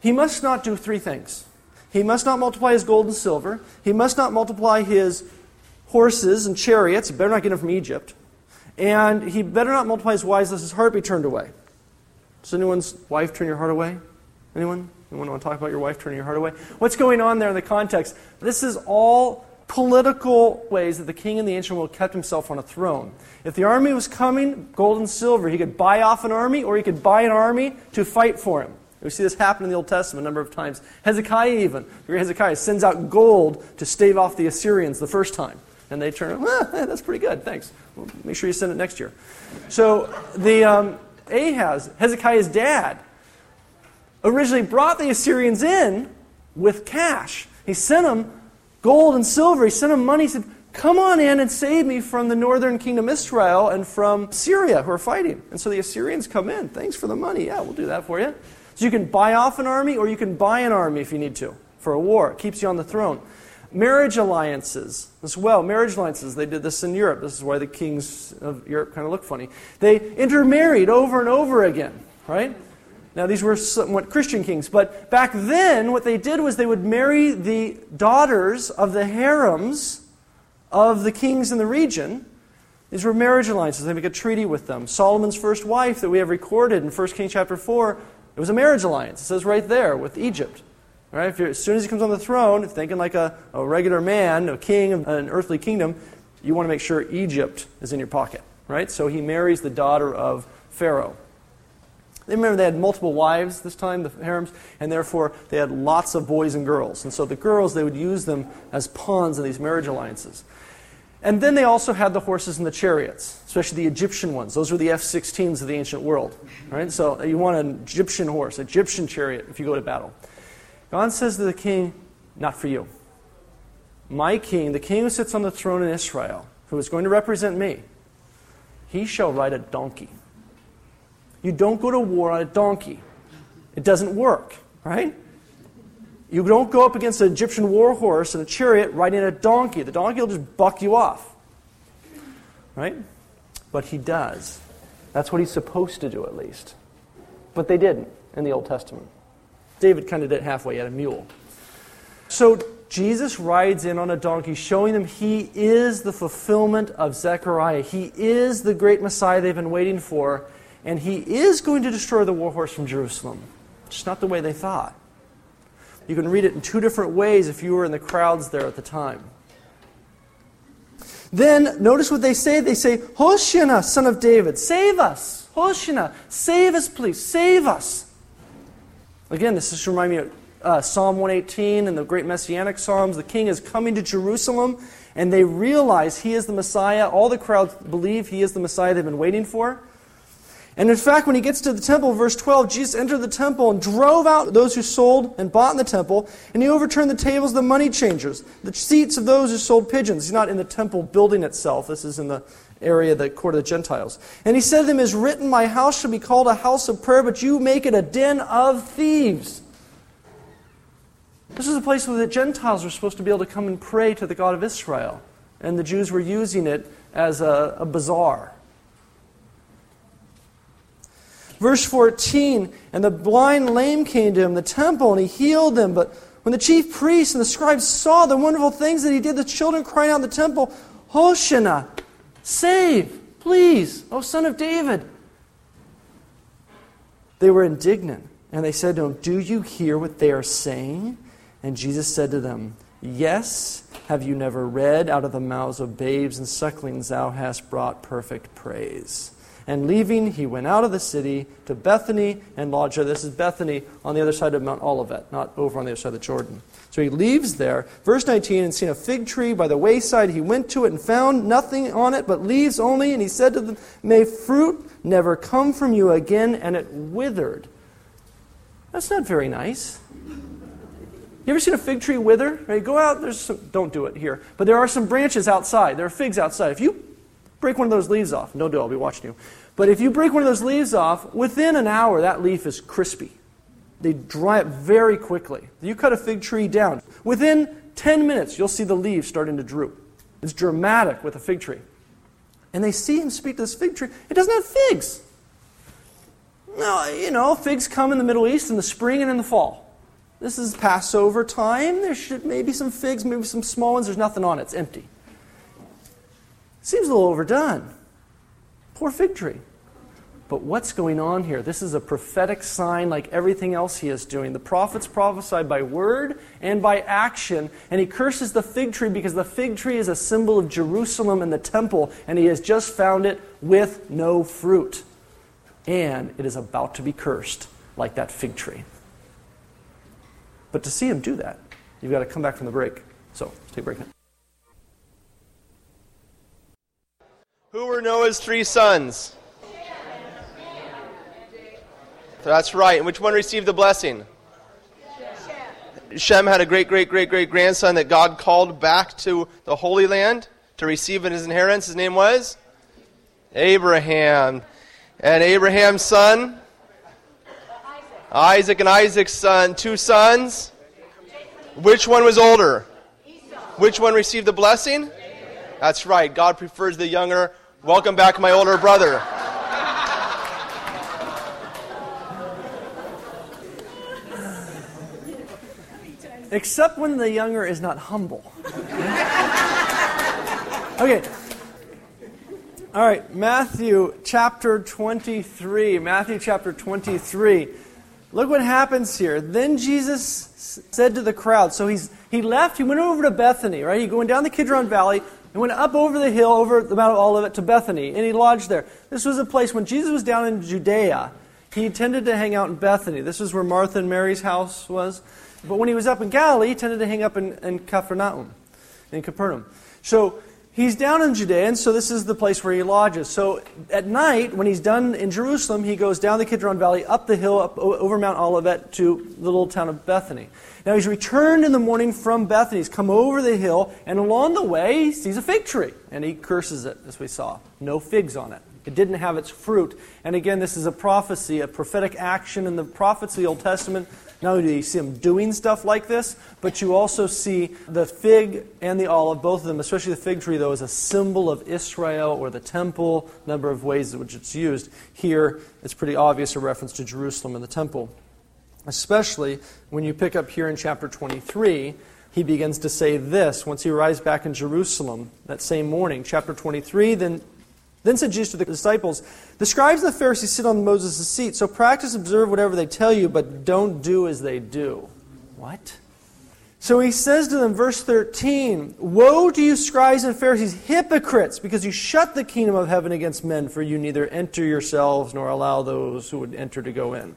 he must not do three things. He must not multiply his gold and silver. He must not multiply his horses and chariots. He better not get them from Egypt. And he better not multiply his wives lest his heart be turned away. Does anyone's wife turn your heart away? Anyone? Anyone want to talk about your wife turning your heart away? What's going on there in the context? This is all political ways that the king in the ancient world kept himself on a throne. If the army was coming, gold and silver, he could buy off an army or he could buy an army to fight for him. We see this happen in the Old Testament a number of times. Hezekiah, even, Hezekiah sends out gold to stave off the Assyrians the first time. And they turn, ah, that's pretty good, thanks. Well, make sure you send it next year. So the um, Ahaz, Hezekiah's dad, originally brought the Assyrians in with cash. He sent them gold and silver. He sent them money. He said, Come on in and save me from the northern kingdom of Israel and from Syria who are fighting. And so the Assyrians come in. Thanks for the money. Yeah, we'll do that for you. So you can buy off an army or you can buy an army if you need to for a war. It keeps you on the throne. Marriage alliances as well. Marriage alliances. They did this in Europe. This is why the kings of Europe kind of look funny. They intermarried over and over again, right? Now, these were somewhat Christian kings, but back then, what they did was they would marry the daughters of the harems of the kings in the region. These were marriage alliances. They make a treaty with them. Solomon's first wife that we have recorded in 1 Kings chapter 4, it was a marriage alliance. It says right there with Egypt. Right? as soon as he comes on the throne, thinking like a, a regular man, a king of an earthly kingdom, you want to make sure Egypt is in your pocket. Right? So he marries the daughter of Pharaoh. They remember they had multiple wives this time, the harems, and therefore they had lots of boys and girls. And so the girls, they would use them as pawns in these marriage alliances. And then they also had the horses and the chariots, especially the Egyptian ones. Those were the F 16s of the ancient world. Right? So you want an Egyptian horse, Egyptian chariot if you go to battle. God says to the king, Not for you. My king, the king who sits on the throne in Israel, who is going to represent me, he shall ride a donkey. You don't go to war on a donkey. It doesn't work, right? You don't go up against an Egyptian war horse and a chariot riding a donkey. The donkey will just buck you off. Right? But he does. That's what he's supposed to do, at least. But they didn't in the Old Testament. David kind of did halfway, had a mule. So Jesus rides in on a donkey, showing them he is the fulfillment of Zechariah. He is the great Messiah they've been waiting for and he is going to destroy the war horse from Jerusalem. Just not the way they thought. You can read it in two different ways if you were in the crowds there at the time. Then, notice what they say. They say, Hoshina, son of David, save us. Hoshina, save us, please. Save us. Again, this just reminds me of uh, Psalm 118 and the great messianic Psalms. The king is coming to Jerusalem, and they realize he is the Messiah. All the crowds believe he is the Messiah they've been waiting for. And in fact, when he gets to the temple, verse 12, Jesus entered the temple and drove out those who sold and bought in the temple, and he overturned the tables of the money changers, the seats of those who sold pigeons. He's not in the temple building itself. This is in the area, the court of the Gentiles. And he said to them, It is written, My house shall be called a house of prayer, but you make it a den of thieves. This is a place where the Gentiles were supposed to be able to come and pray to the God of Israel. And the Jews were using it as a, a bazaar. Verse 14 And the blind lame came to him, the temple, and he healed them. But when the chief priests and the scribes saw the wonderful things that he did, the children cried out in the temple, Hoshana, save, please, O son of David. They were indignant, and they said to him, Do you hear what they are saying? And Jesus said to them, Yes, have you never read, out of the mouths of babes and sucklings thou hast brought perfect praise? And leaving, he went out of the city to Bethany and there. This is Bethany on the other side of Mount Olivet, not over on the other side of the Jordan. So he leaves there. Verse 19, and seeing a fig tree by the wayside, he went to it and found nothing on it but leaves only. And he said to them, May fruit never come from you again. And it withered. That's not very nice. You ever seen a fig tree wither? Right, go out. There's some, don't do it here, but there are some branches outside. There are figs outside. If you break one of those leaves off, don't do it. I'll be watching you. But if you break one of those leaves off, within an hour, that leaf is crispy. They dry up very quickly. You cut a fig tree down. Within 10 minutes, you'll see the leaves starting to droop. It's dramatic with a fig tree. And they see him speak to this fig tree. It doesn't have figs. No, you know, figs come in the Middle East in the spring and in the fall. This is Passover time. There should maybe some figs, maybe some small ones. There's nothing on it. It's empty. Seems a little overdone. Poor fig tree. But what's going on here? This is a prophetic sign like everything else he is doing. The prophets prophesy by word and by action, and he curses the fig tree because the fig tree is a symbol of Jerusalem and the temple, and he has just found it with no fruit. And it is about to be cursed like that fig tree. But to see him do that, you've got to come back from the break. So, take a break now. Who were Noah's three sons? That's right. And which one received the blessing? Shem had a great, great, great, great grandson that God called back to the Holy Land to receive in his inheritance. His name was Abraham. And Abraham's son? Isaac and Isaac's son. Two sons. Which one was older? Which one received the blessing? That's right. God prefers the younger. Welcome back, my older brother. Except when the younger is not humble. okay. All right, Matthew chapter 23. Matthew chapter 23. Look what happens here. Then Jesus said to the crowd, so he's, he left, he went over to Bethany, right? He going down the Kidron Valley, and went up over the hill, over the Mount of Olivet to Bethany, and he lodged there. This was a place, when Jesus was down in Judea, he tended to hang out in Bethany. This is where Martha and Mary's house was. But when he was up in Galilee, he tended to hang up in, in Capernaum, in Capernaum. So he's down in Judea, and so this is the place where he lodges. So at night, when he's done in Jerusalem, he goes down the Kidron Valley, up the hill, up over Mount Olivet to the little town of Bethany. Now he's returned in the morning from Bethany. He's come over the hill, and along the way, he sees a fig tree, and he curses it, as we saw. No figs on it. It didn't have its fruit. And again, this is a prophecy, a prophetic action in the prophets of the Old Testament not only do you see them doing stuff like this, but you also see the fig and the olive, both of them, especially the fig tree, though, is a symbol of Israel or the temple, number of ways in which it's used. Here, it's pretty obvious a reference to Jerusalem and the temple. Especially when you pick up here in chapter 23, he begins to say this once he arrives back in Jerusalem that same morning. Chapter 23, then then said Jesus to the disciples, The scribes and the Pharisees sit on Moses' seat, so practice, observe whatever they tell you, but don't do as they do. What? So he says to them, verse 13, Woe to you, scribes and Pharisees, hypocrites, because you shut the kingdom of heaven against men, for you neither enter yourselves nor allow those who would enter to go in.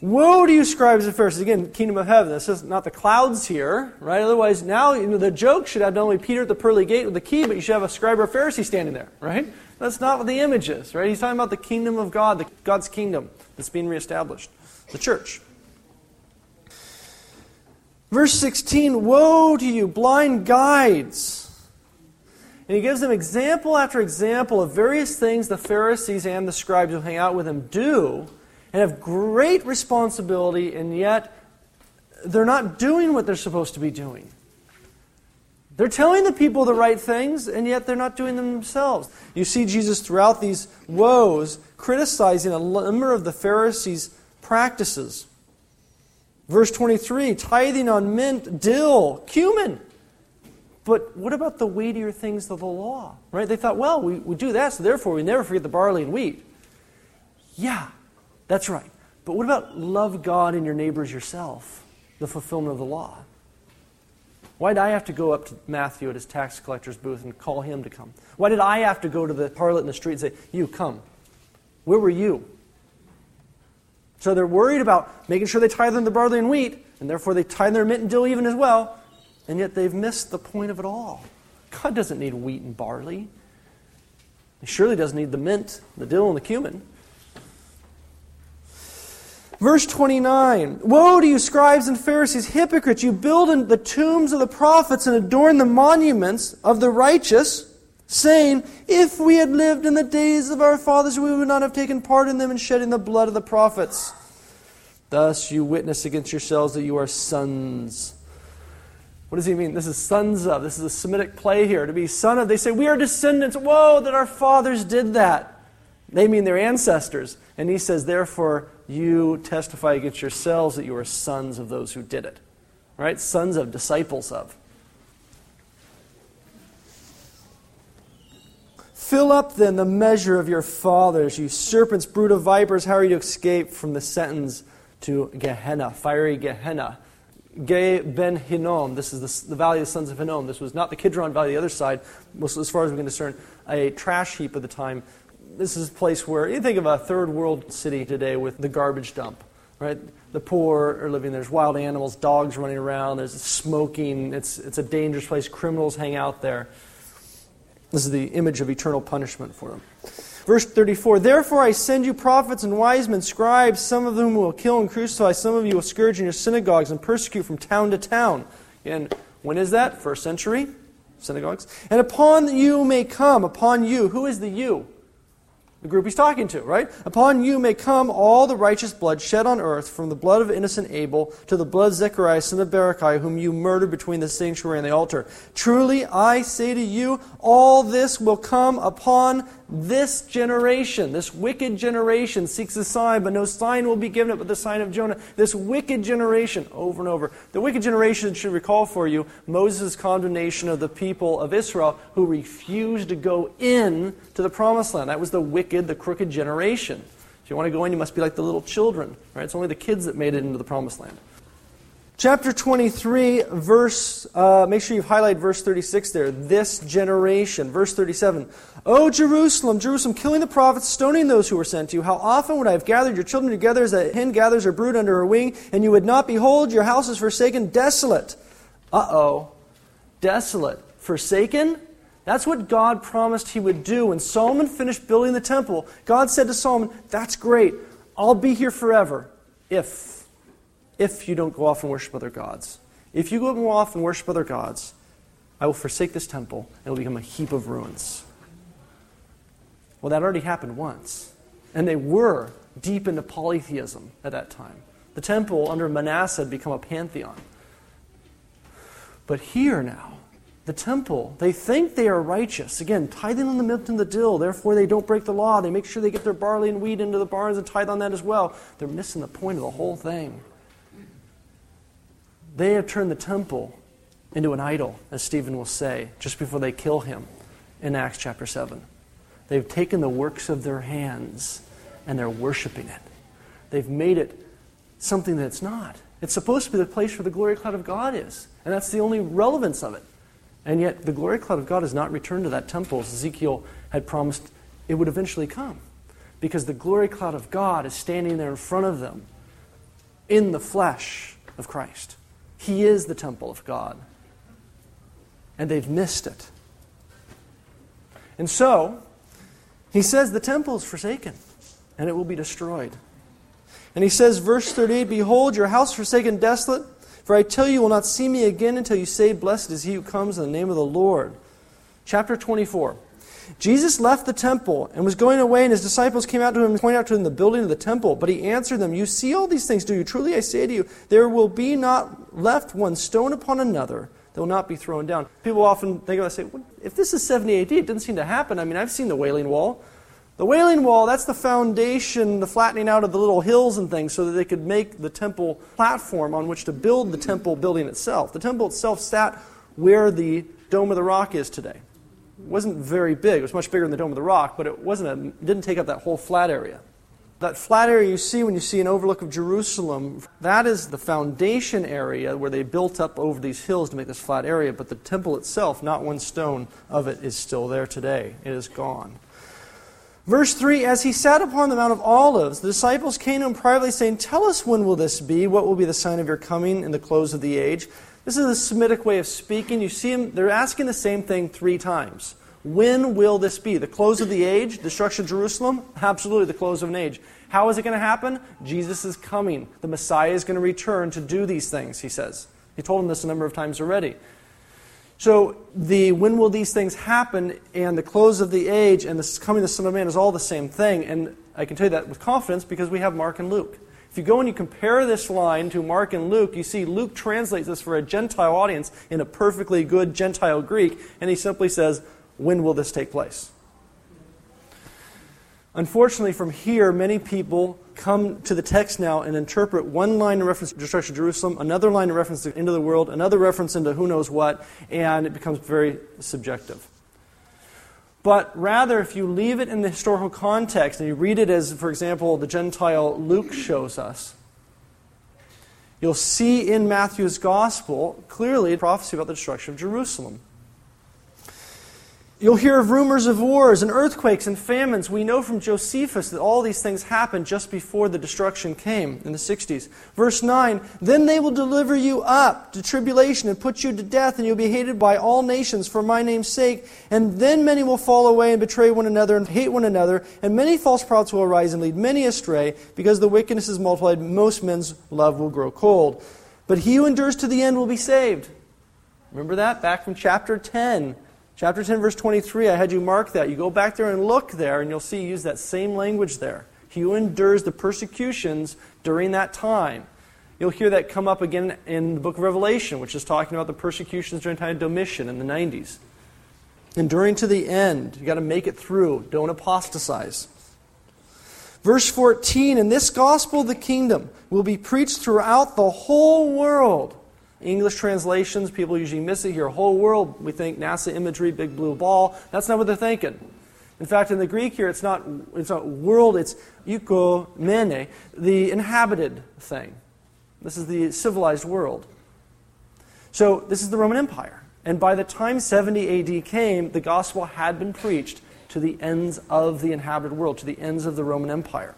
Woe to you, scribes and Pharisees. Again, kingdom of heaven. This is not the clouds here, right? Otherwise, now you know, the joke should have not only Peter at the pearly gate with the key, but you should have a scribe or a Pharisee standing there, right? That's not what the image is, right? He's talking about the kingdom of God, the, God's kingdom that's being reestablished, the church. Verse 16 Woe to you, blind guides! And he gives them example after example of various things the Pharisees and the scribes who hang out with him do and have great responsibility, and yet they're not doing what they're supposed to be doing. They're telling the people the right things, and yet they're not doing them themselves. You see Jesus throughout these woes criticizing a number of the Pharisees' practices. Verse 23 tithing on mint, dill, cumin. But what about the weightier things of the law? Right? They thought, well, we, we do that, so therefore we never forget the barley and wheat. Yeah, that's right. But what about love God and your neighbors yourself? The fulfillment of the law. Why did I have to go up to Matthew at his tax collector's booth and call him to come? Why did I have to go to the harlot in the street and say, You come? Where were you? So they're worried about making sure they tithe in the barley and wheat, and therefore they tithe their mint and dill even as well, and yet they've missed the point of it all. God doesn't need wheat and barley. He surely doesn't need the mint, the dill, and the cumin. Verse 29 Woe to you, scribes and Pharisees, hypocrites! You build the tombs of the prophets and adorn the monuments of the righteous, saying, If we had lived in the days of our fathers, we would not have taken part in them in shedding the blood of the prophets. Thus you witness against yourselves that you are sons. What does he mean? This is sons of. This is a Semitic play here. To be son of, they say, We are descendants. Whoa, that our fathers did that. They mean their ancestors. And he says, Therefore, you testify against yourselves that you are sons of those who did it. Right? Sons of, disciples of. Fill up then the measure of your fathers, you serpents, brood of vipers. How are you to escape from the sentence to Gehenna, fiery Gehenna? Ge ben Hinnom, this is the, the, valley of the sons of Hinnom. This was not the Kidron Valley, the other side, was, as far as we can discern, a trash heap of the time. This is a place where, you think of a third world city today with the garbage dump, right? The poor are living there. There's wild animals, dogs running around, there's smoking. It's, it's a dangerous place. Criminals hang out there. This is the image of eternal punishment for them. Verse 34 Therefore I send you prophets and wise men, scribes, some of whom will kill and crucify, some of you will scourge in your synagogues and persecute from town to town. And when is that? First century synagogues. And upon you may come, upon you. Who is the you? The group he's talking to, right? Upon you may come all the righteous blood shed on earth, from the blood of innocent Abel to the blood of Zechariah, son of Berechiah, whom you murdered between the sanctuary and the altar. Truly, I say to you, all this will come upon this generation, this wicked generation, seeks a sign, but no sign will be given it but the sign of Jonah. This wicked generation, over and over. The wicked generation should recall for you Moses' condemnation of the people of Israel who refused to go in to the promised land. That was the wicked, the crooked generation. If you want to go in, you must be like the little children. Right? It's only the kids that made it into the promised land. Chapter 23, verse, uh, make sure you've highlighted verse 36 there. This generation. Verse 37. O Jerusalem, Jerusalem, killing the prophets, stoning those who were sent to you. How often would I have gathered your children together as a hen gathers her brood under her wing, and you would not behold your house is forsaken, desolate. Uh oh. Desolate. Forsaken? That's what God promised he would do. When Solomon finished building the temple, God said to Solomon, That's great. I'll be here forever if if you don't go off and worship other gods. If you go off and worship other gods, I will forsake this temple and it will become a heap of ruins. Well, that already happened once. And they were deep into polytheism at that time. The temple under Manasseh had become a pantheon. But here now, the temple, they think they are righteous. Again, tithing on the milk and the dill, therefore they don't break the law. They make sure they get their barley and wheat into the barns and tithe on that as well. They're missing the point of the whole thing. They have turned the temple into an idol, as Stephen will say, just before they kill him in Acts chapter 7. They've taken the works of their hands and they're worshiping it. They've made it something that it's not. It's supposed to be the place where the glory cloud of God is, and that's the only relevance of it. And yet, the glory cloud of God has not returned to that temple as Ezekiel had promised it would eventually come. Because the glory cloud of God is standing there in front of them in the flesh of Christ. He is the temple of God. And they've missed it. And so, he says the temple is forsaken and it will be destroyed. And he says, verse 38 Behold, your house forsaken, desolate. For I tell you, you will not see me again until you say, Blessed is he who comes in the name of the Lord. Chapter 24. Jesus left the temple and was going away, and his disciples came out to him and pointed out to him the building of the temple. But he answered them, You see all these things, do you? Truly I say to you, there will be not left one stone upon another that will not be thrown down. People often think about say, well, if this is 70 AD, it didn't seem to happen. I mean, I've seen the Wailing Wall. The Wailing Wall, that's the foundation, the flattening out of the little hills and things so that they could make the temple platform on which to build the temple building itself. The temple itself sat where the Dome of the Rock is today wasn't very big. It was much bigger than the Dome of the Rock, but it wasn't a, didn't take up that whole flat area. That flat area you see when you see an overlook of Jerusalem, that is the foundation area where they built up over these hills to make this flat area, but the temple itself, not one stone of it is still there today. It is gone. Verse 3 As he sat upon the Mount of Olives, the disciples came to him privately, saying, Tell us when will this be? What will be the sign of your coming in the close of the age? This is a Semitic way of speaking. You see them, they're asking the same thing three times. When will this be? The close of the age? Destruction of Jerusalem? Absolutely, the close of an age. How is it going to happen? Jesus is coming. The Messiah is going to return to do these things, he says. He told them this a number of times already. So, the when will these things happen and the close of the age and the coming of the Son of Man is all the same thing. And I can tell you that with confidence because we have Mark and Luke. If you go and you compare this line to Mark and Luke, you see Luke translates this for a Gentile audience in a perfectly good Gentile Greek, and he simply says, When will this take place? Unfortunately, from here, many people come to the text now and interpret one line in reference to destruction of Jerusalem, another line in reference to the end of the world, another reference into who knows what, and it becomes very subjective. But rather, if you leave it in the historical context and you read it as, for example, the Gentile Luke shows us, you'll see in Matthew's gospel clearly prophecy about the destruction of Jerusalem. You'll hear of rumors of wars and earthquakes and famines. We know from Josephus that all these things happened just before the destruction came in the 60s. Verse 9 Then they will deliver you up to tribulation and put you to death, and you'll be hated by all nations for my name's sake. And then many will fall away and betray one another and hate one another, and many false prophets will arise and lead many astray. Because the wickedness is multiplied, most men's love will grow cold. But he who endures to the end will be saved. Remember that? Back from chapter 10. Chapter 10, verse 23, I had you mark that. You go back there and look there, and you'll see use that same language there. He endures the persecutions during that time. You'll hear that come up again in the book of Revelation, which is talking about the persecutions during the time of Domitian in the 90s. Enduring to the end. You've got to make it through. Don't apostatize. Verse 14, and this gospel of the kingdom will be preached throughout the whole world English translations, people usually miss it here. Whole world, we think NASA imagery, big blue ball. That's not what they're thinking. In fact, in the Greek here, it's not, it's not world, it's oikoumene, the inhabited thing. This is the civilized world. So, this is the Roman Empire. And by the time 70 AD came, the gospel had been preached to the ends of the inhabited world, to the ends of the Roman Empire,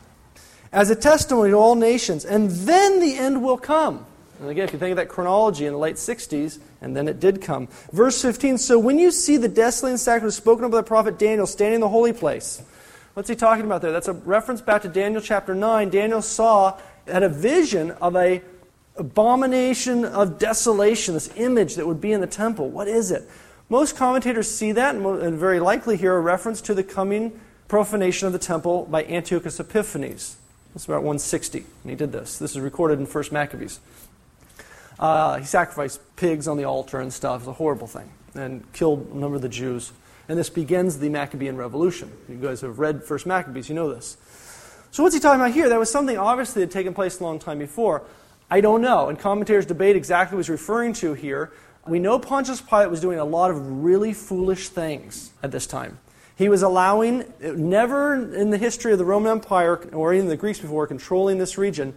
as a testimony to all nations. And then the end will come. And again, if you think of that chronology in the late 60s, and then it did come. Verse 15 So when you see the desolating sacrilege spoken of by the prophet Daniel standing in the holy place, what's he talking about there? That's a reference back to Daniel chapter 9. Daniel saw, had a vision of a abomination of desolation, this image that would be in the temple. What is it? Most commentators see that, and very likely hear a reference to the coming profanation of the temple by Antiochus Epiphanes. It's about 160 when he did this. This is recorded in 1 Maccabees. Uh, he sacrificed pigs on the altar and stuff. It was a horrible thing and killed a number of the Jews. And this begins the Maccabean Revolution. You guys have read First Maccabees, you know this. So what's he talking about here? That was something obviously that had taken place a long time before. I don't know. And commentators debate exactly what he's referring to here. We know Pontius Pilate was doing a lot of really foolish things at this time. He was allowing, never in the history of the Roman Empire or even the Greeks before controlling this region,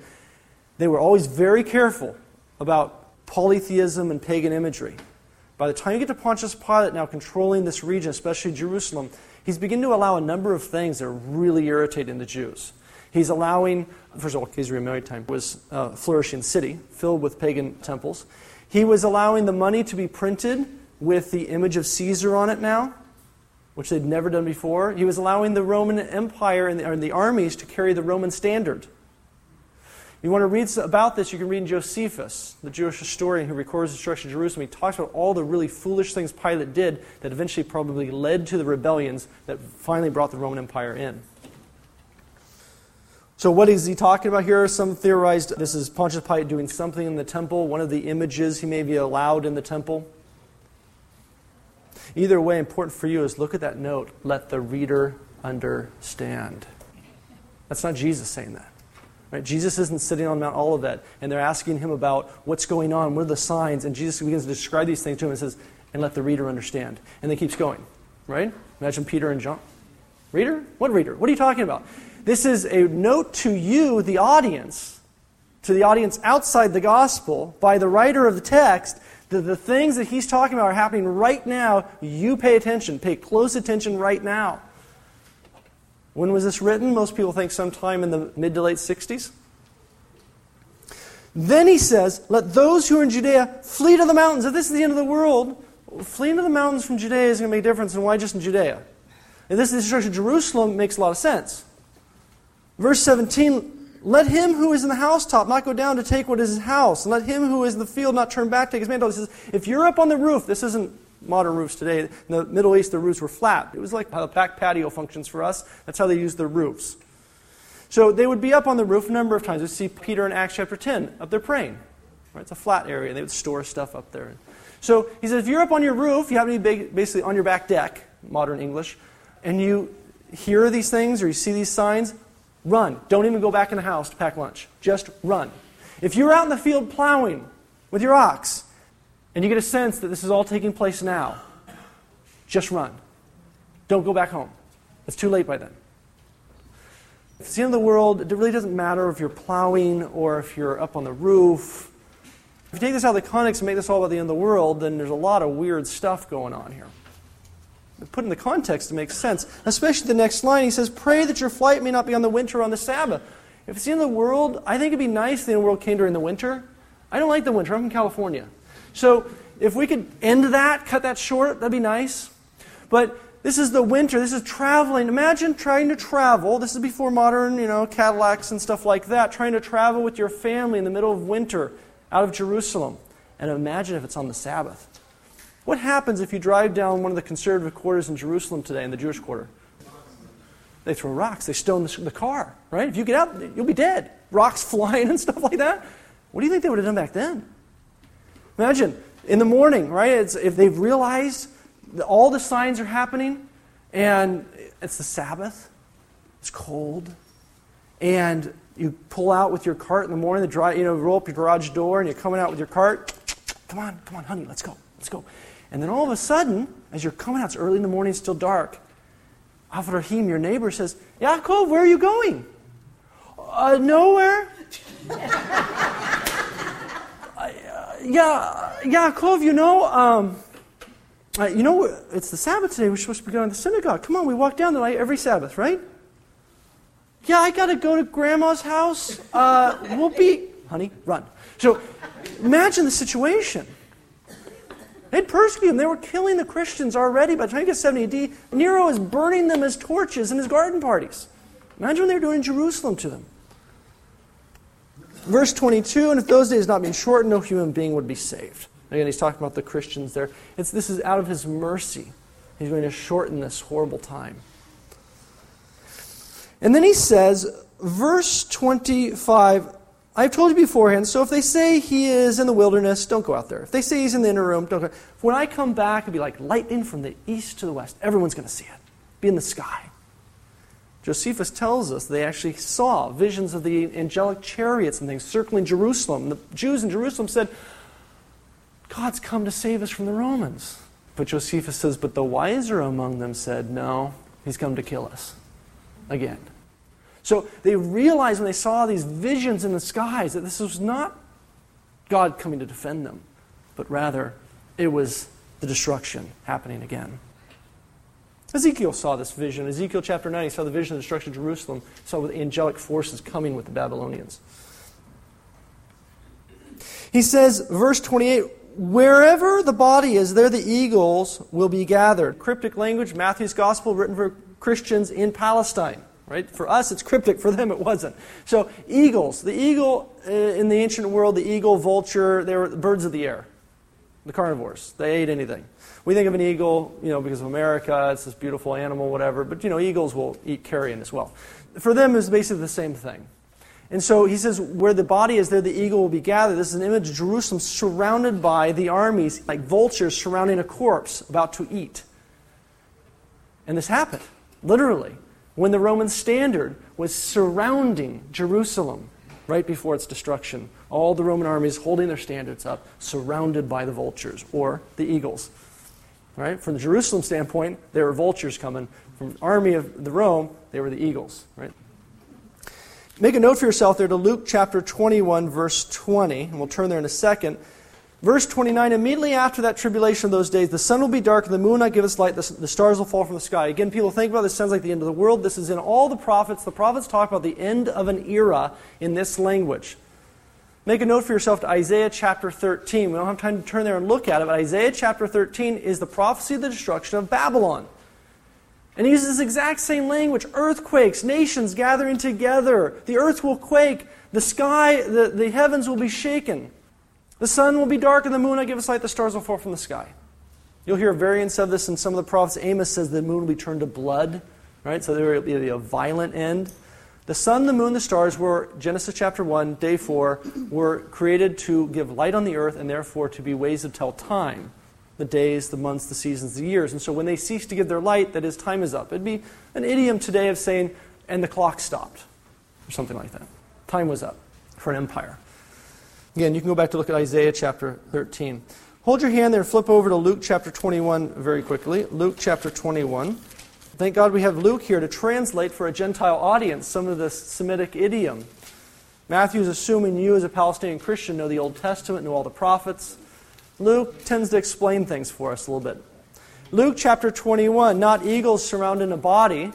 they were always very careful about polytheism and pagan imagery. By the time you get to Pontius Pilate now controlling this region, especially Jerusalem, he's beginning to allow a number of things that are really irritating the Jews. He's allowing, first of all, Caesarea Maritima was a flourishing city filled with pagan temples. He was allowing the money to be printed with the image of Caesar on it now, which they'd never done before. He was allowing the Roman Empire and the, and the armies to carry the Roman standard you want to read about this, you can read in Josephus, the Jewish historian who records the destruction of Jerusalem. He talks about all the really foolish things Pilate did that eventually probably led to the rebellions that finally brought the Roman Empire in. So, what is he talking about here? Some theorized this is Pontius Pilate doing something in the temple, one of the images he may be allowed in the temple. Either way, important for you is look at that note let the reader understand. That's not Jesus saying that. Right? Jesus isn't sitting on Mount Olivet, and they're asking him about what's going on, what are the signs, and Jesus begins to describe these things to him and says, and let the reader understand. And then keeps going. Right? Imagine Peter and John. Reader? What reader? What are you talking about? This is a note to you, the audience, to the audience outside the gospel, by the writer of the text, that the things that he's talking about are happening right now. You pay attention. Pay close attention right now. When was this written? Most people think sometime in the mid to late 60s. Then he says, Let those who are in Judea flee to the mountains. If this is the end of the world, fleeing to the mountains from Judea is going to make a difference, and why just in Judea? And this, destruction of Jerusalem makes a lot of sense. Verse 17 let him who is in the housetop not go down to take what is his house, and let him who is in the field not turn back to take his mantle. He says, if you're up on the roof, this isn't modern roofs today. In the Middle East, the roofs were flat. It was like how the back patio functions for us. That's how they used their roofs. So they would be up on the roof a number of times. We see Peter in Acts chapter 10 up there praying. Right? It's a flat area. and They would store stuff up there. So he says, if you're up on your roof, you have to be basically on your back deck, modern English, and you hear these things or you see these signs, run. Don't even go back in the house to pack lunch. Just run. If you're out in the field plowing with your ox and you get a sense that this is all taking place now, just run. Don't go back home. It's too late by then. If it's the end of the world, it really doesn't matter if you're plowing or if you're up on the roof. If you take this out of the context and make this all about the end of the world, then there's a lot of weird stuff going on here. Put in the context, it makes sense. Especially the next line, he says, Pray that your flight may not be on the winter or on the Sabbath. If it's the end of the world, I think it'd be nice if the end of the world came during the winter. I don't like the winter. I'm from California. So if we could end that, cut that short, that'd be nice. But this is the winter. This is traveling. Imagine trying to travel. This is before modern, you know, Cadillacs and stuff like that. Trying to travel with your family in the middle of winter out of Jerusalem. And imagine if it's on the Sabbath. What happens if you drive down one of the conservative quarters in Jerusalem today, in the Jewish quarter? They throw rocks. They stone the, car, right? If you get out, you'll be dead. Rocks *laughs* flying and stuff like that. What do you think they would have done back then? Imagine in the morning, right? It's, if they've realized all the signs are happening, and it's the Sabbath. It's cold, and you pull out with your cart in the morning. The dry, you know, roll up your garage door, and you're coming out with your cart. Come on, come on, honey, let's go, let's go. And then all of a sudden, as you're coming out, it's early in the morning, it's still dark. Avraham, your neighbor, says, Yaakov, where are you going? Uh, nowhere. Yeah, Yaakov, you know, um, uh, you know, it's the Sabbath today. We're supposed to be going to the synagogue. Come on, we walk down there every Sabbath, right? Yeah, I got to go to grandma's house. Uh, we'll be. Honey, run. So imagine the situation. They'd persecute them. They were killing the Christians already. By the time you get 70 AD, Nero is burning them as torches in his garden parties. Imagine what they were doing in Jerusalem to them. Verse 22 And if those days not being shortened, no human being would be saved. Again, he's talking about the Christians there. It's, this is out of his mercy. He's going to shorten this horrible time. And then he says, verse 25, I've told you beforehand, so if they say he is in the wilderness, don't go out there. If they say he's in the inner room, don't go. When I come back, it'll be like lightning from the east to the west. Everyone's going to see it. Be in the sky. Josephus tells us they actually saw visions of the angelic chariots and things circling Jerusalem. The Jews in Jerusalem said, God's come to save us from the Romans. But Josephus says, But the wiser among them said, No, he's come to kill us again. So they realized when they saw these visions in the skies that this was not God coming to defend them, but rather it was the destruction happening again. Ezekiel saw this vision. Ezekiel chapter 9, he saw the vision of the destruction of Jerusalem, saw the angelic forces coming with the Babylonians. He says, verse 28, Wherever the body is, there the eagles will be gathered. Cryptic language, Matthew's gospel written for Christians in Palestine. Right? For us, it's cryptic. For them, it wasn't. So, eagles. The eagle uh, in the ancient world, the eagle, vulture, they were birds of the air. The carnivores. They ate anything. We think of an eagle, you know, because of America, it's this beautiful animal, whatever. But, you know, eagles will eat carrion as well. For them, it's basically the same thing. And so he says, where the body is, there the eagle will be gathered. This is an image of Jerusalem surrounded by the armies, like vultures surrounding a corpse about to eat. And this happened, literally, when the Roman standard was surrounding Jerusalem right before its destruction. All the Roman armies holding their standards up, surrounded by the vultures or the eagles. Right? From the Jerusalem standpoint, there were vultures coming. From the army of the Rome, they were the eagles. Right? Make a note for yourself there to Luke chapter 21, verse 20, and we'll turn there in a second. Verse 29 Immediately after that tribulation of those days, the sun will be dark, and the moon will not give us light, the, the stars will fall from the sky. Again, people think about this, sounds like the end of the world. This is in all the prophets. The prophets talk about the end of an era in this language. Make a note for yourself to Isaiah chapter 13. We don't have time to turn there and look at it, but Isaiah chapter 13 is the prophecy of the destruction of Babylon. And he uses this exact same language earthquakes, nations gathering together. The earth will quake, the sky, the, the heavens will be shaken. The sun will be dark, and the moon will give us light, the stars will fall from the sky. You'll hear variants of this in some of the prophets. Amos says the moon will be turned to blood, right? So there will be a violent end. The sun, the moon, the stars were, Genesis chapter 1, day 4, were created to give light on the earth and therefore to be ways to tell time. the days, the months, the seasons, the years. And so when they cease to give their light, that is, time is up. It'd be an idiom today of saying, and the clock stopped, or something like that. Time was up for an empire. Again, you can go back to look at Isaiah chapter 13. Hold your hand there flip over to Luke chapter 21 very quickly. Luke chapter 21. Thank God we have Luke here to translate for a Gentile audience some of this Semitic idiom. Matthew is assuming you, as a Palestinian Christian, know the Old Testament, know all the prophets. Luke tends to explain things for us a little bit. Luke chapter 21, not eagles surrounding a body,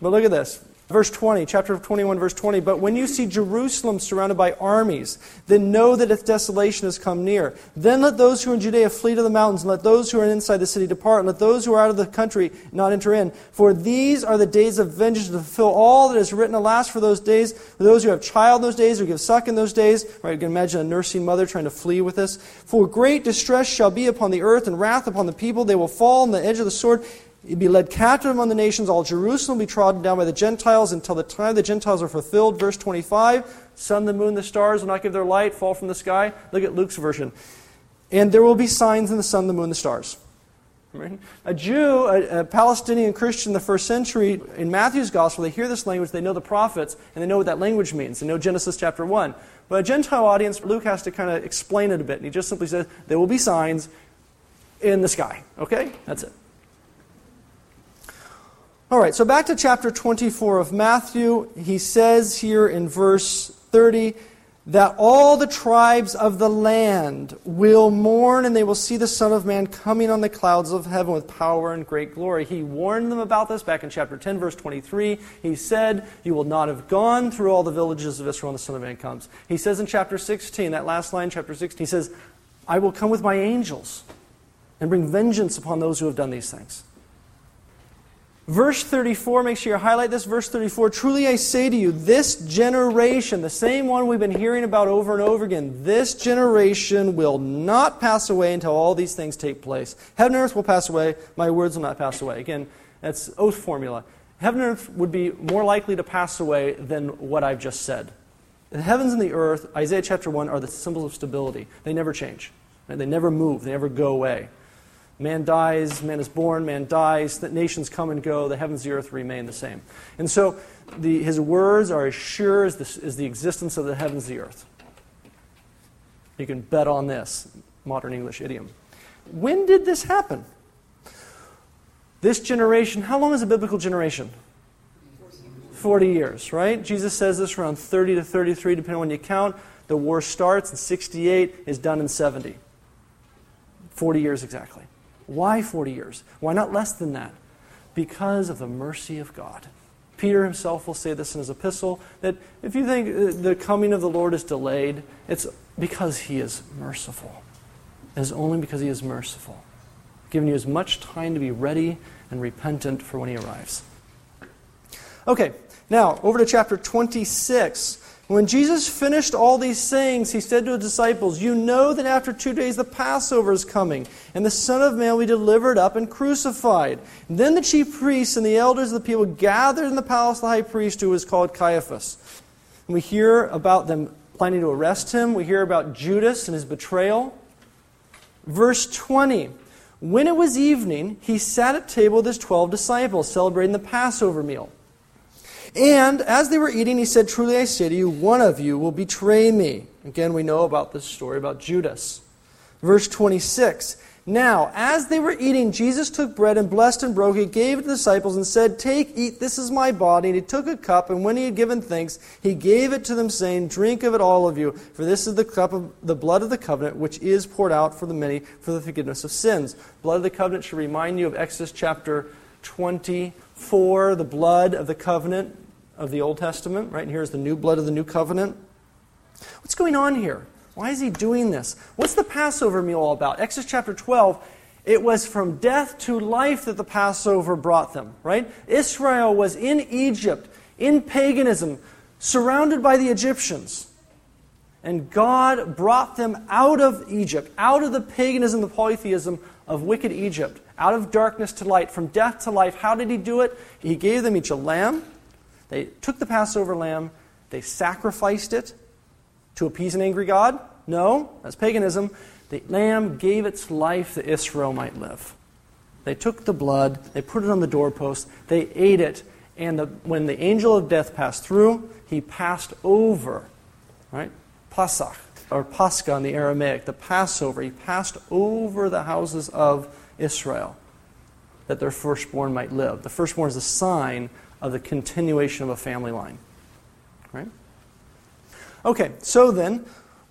but look at this. Verse 20, chapter 21, verse 20. But when you see Jerusalem surrounded by armies, then know that its desolation has come near. Then let those who are in Judea flee to the mountains, and let those who are inside the city depart, and let those who are out of the country not enter in. For these are the days of vengeance to fulfill all that is written. Alas, for those days, for those who have child in those days, or give suck in those days. Right, you can imagine a nursing mother trying to flee with this. For great distress shall be upon the earth, and wrath upon the people. They will fall on the edge of the sword You'd be led captive among the nations. All Jerusalem will be trodden down by the Gentiles until the time the Gentiles are fulfilled. Verse 25 Sun, the moon, the stars will not give their light, fall from the sky. Look at Luke's version. And there will be signs in the sun, the moon, the stars. A Jew, a, a, Palestinian Christian in the first century, in Matthew's gospel, they hear this language, they know the prophets, and they know what that language means. They know Genesis chapter 1. But a Gentile audience, Luke has to kind of explain it a bit. And he just simply says, there will be signs in the sky. Okay? That's it. All right, so back to chapter 24 of Matthew. He says here in verse 30 that all the tribes of the land will mourn and they will see the Son of Man coming on the clouds of heaven with power and great glory. He warned them about this back in chapter 10, verse 23. He said, You will not have gone through all the villages of Israel when the Son of Man comes. He says in chapter 16, that last line, chapter 16, he says, I will come with my angels and bring vengeance upon those who have done these things. Verse 34, make sure you highlight this. Verse 34 Truly I say to you, this generation, the same one we've been hearing about over and over again, this generation will not pass away until all these things take place. Heaven and earth will pass away, my words will not pass away. Again, that's oath formula. Heaven and earth would be more likely to pass away than what I've just said. The heavens and the earth, Isaiah chapter 1, are the symbols of stability. They never change, they never move, they never go away. Man dies, man is born, man dies, that nations come and go, the heavens and the earth remain the same. And so the, his words are as sure as the, as the existence of the heavens and the earth. You can bet on this, modern English idiom. When did this happen? This generation, how long is a biblical generation? 40 years, right? Jesus says this around 30 to 33, depending on when you count. The war starts in 68, is done in 70. 40 years exactly. Why 40 years? Why not less than that? Because of the mercy of God. Peter himself will say this in his epistle that if you think uh, the coming of the Lord is delayed, it's because he is merciful. It is only because he is merciful, giving you as much time to be ready and repentant for when he arrives. Okay, now over to chapter 26. When Jesus finished all these sayings, he said to his disciples, You know that after two days the Passover is coming, and the Son of Man will be delivered up and crucified. And then the chief priests and the elders of the people gathered in the palace of the high priest, who was called Caiaphas. And we hear about them planning to arrest him. We hear about Judas and his betrayal. Verse 20 When it was evening, he sat at table with his twelve disciples, celebrating the Passover meal. And as they were eating, he said, Truly I say to you, one of you will betray me. Again, we know about this story about Judas. Verse 26. Now, as they were eating, Jesus took bread and blessed and broke it, gave it to the disciples, and said, Take, eat, this is my body. And he took a cup, and when he had given thanks, he gave it to them, saying, Drink of it, all of you, for this is the cup of the blood of the covenant, which is poured out for the many for the forgiveness of sins. Blood of the covenant should remind you of Exodus chapter 24, the blood of the covenant of the Old Testament, right? Here's the new blood of the new covenant. What's going on here? Why is he doing this? What's the Passover meal all about? Exodus chapter 12, it was from death to life that the Passover brought them, right? Israel was in Egypt, in paganism, surrounded by the Egyptians. And God brought them out of Egypt, out of the paganism, the polytheism of wicked Egypt, out of darkness to light, from death to life. How did He do it? He gave them each a lamb, they took the Passover lamb, they sacrificed it to appease an angry God. No, that's paganism. the lamb gave its life that Israel might live. They took the blood, they put it on the doorpost, they ate it, and the, when the angel of death passed through, he passed over, right? Pasach, or Pascha in the Aramaic, the Passover. He passed over the houses of Israel that their firstborn might live. The firstborn is a sign of the continuation of a family line. Right? Okay, so then,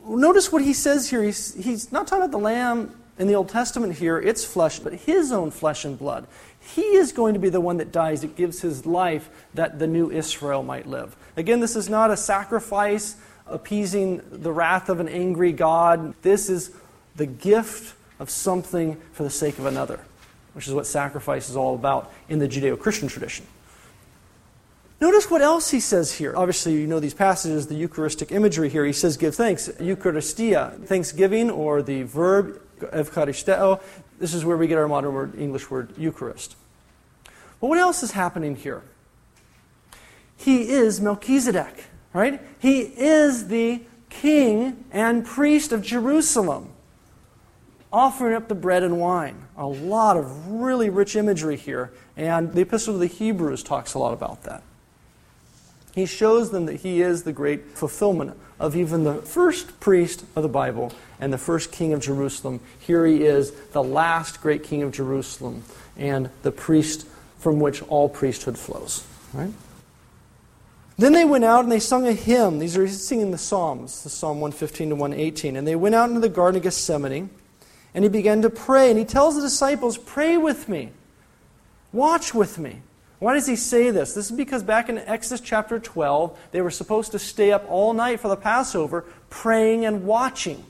notice what he says here. He's, he's not talking about the lamb in the Old Testament here, its flesh, but his own flesh and blood. He is going to be the one that dies, that gives his life that the new Israel might live. Again, this is not a sacrifice appeasing the wrath of an angry God. This is the gift of something for the sake of another, which is what sacrifice is all about in the Judeo Christian tradition. Notice what else he says here. Obviously, you know these passages, the Eucharistic imagery here. He says, give thanks. Eucharistia, thanksgiving, or the verb Evcharisteo. This is where we get our modern word, English word Eucharist. But what else is happening here? He is Melchizedek, right? He is the king and priest of Jerusalem, offering up the bread and wine. A lot of really rich imagery here, and the Epistle to the Hebrews talks a lot about that. He shows them that he is the great fulfillment of even the first priest of the Bible and the first king of Jerusalem. Here he is, the last great king of Jerusalem, and the priest from which all priesthood flows. Right? Then they went out and they sung a hymn. These are singing the Psalms, the Psalm 115 to 118. And they went out into the Garden of Gethsemane, and he began to pray. And he tells the disciples, Pray with me, watch with me. Why does he say this? This is because back in Exodus chapter 12, they were supposed to stay up all night for the Passover, praying and watching.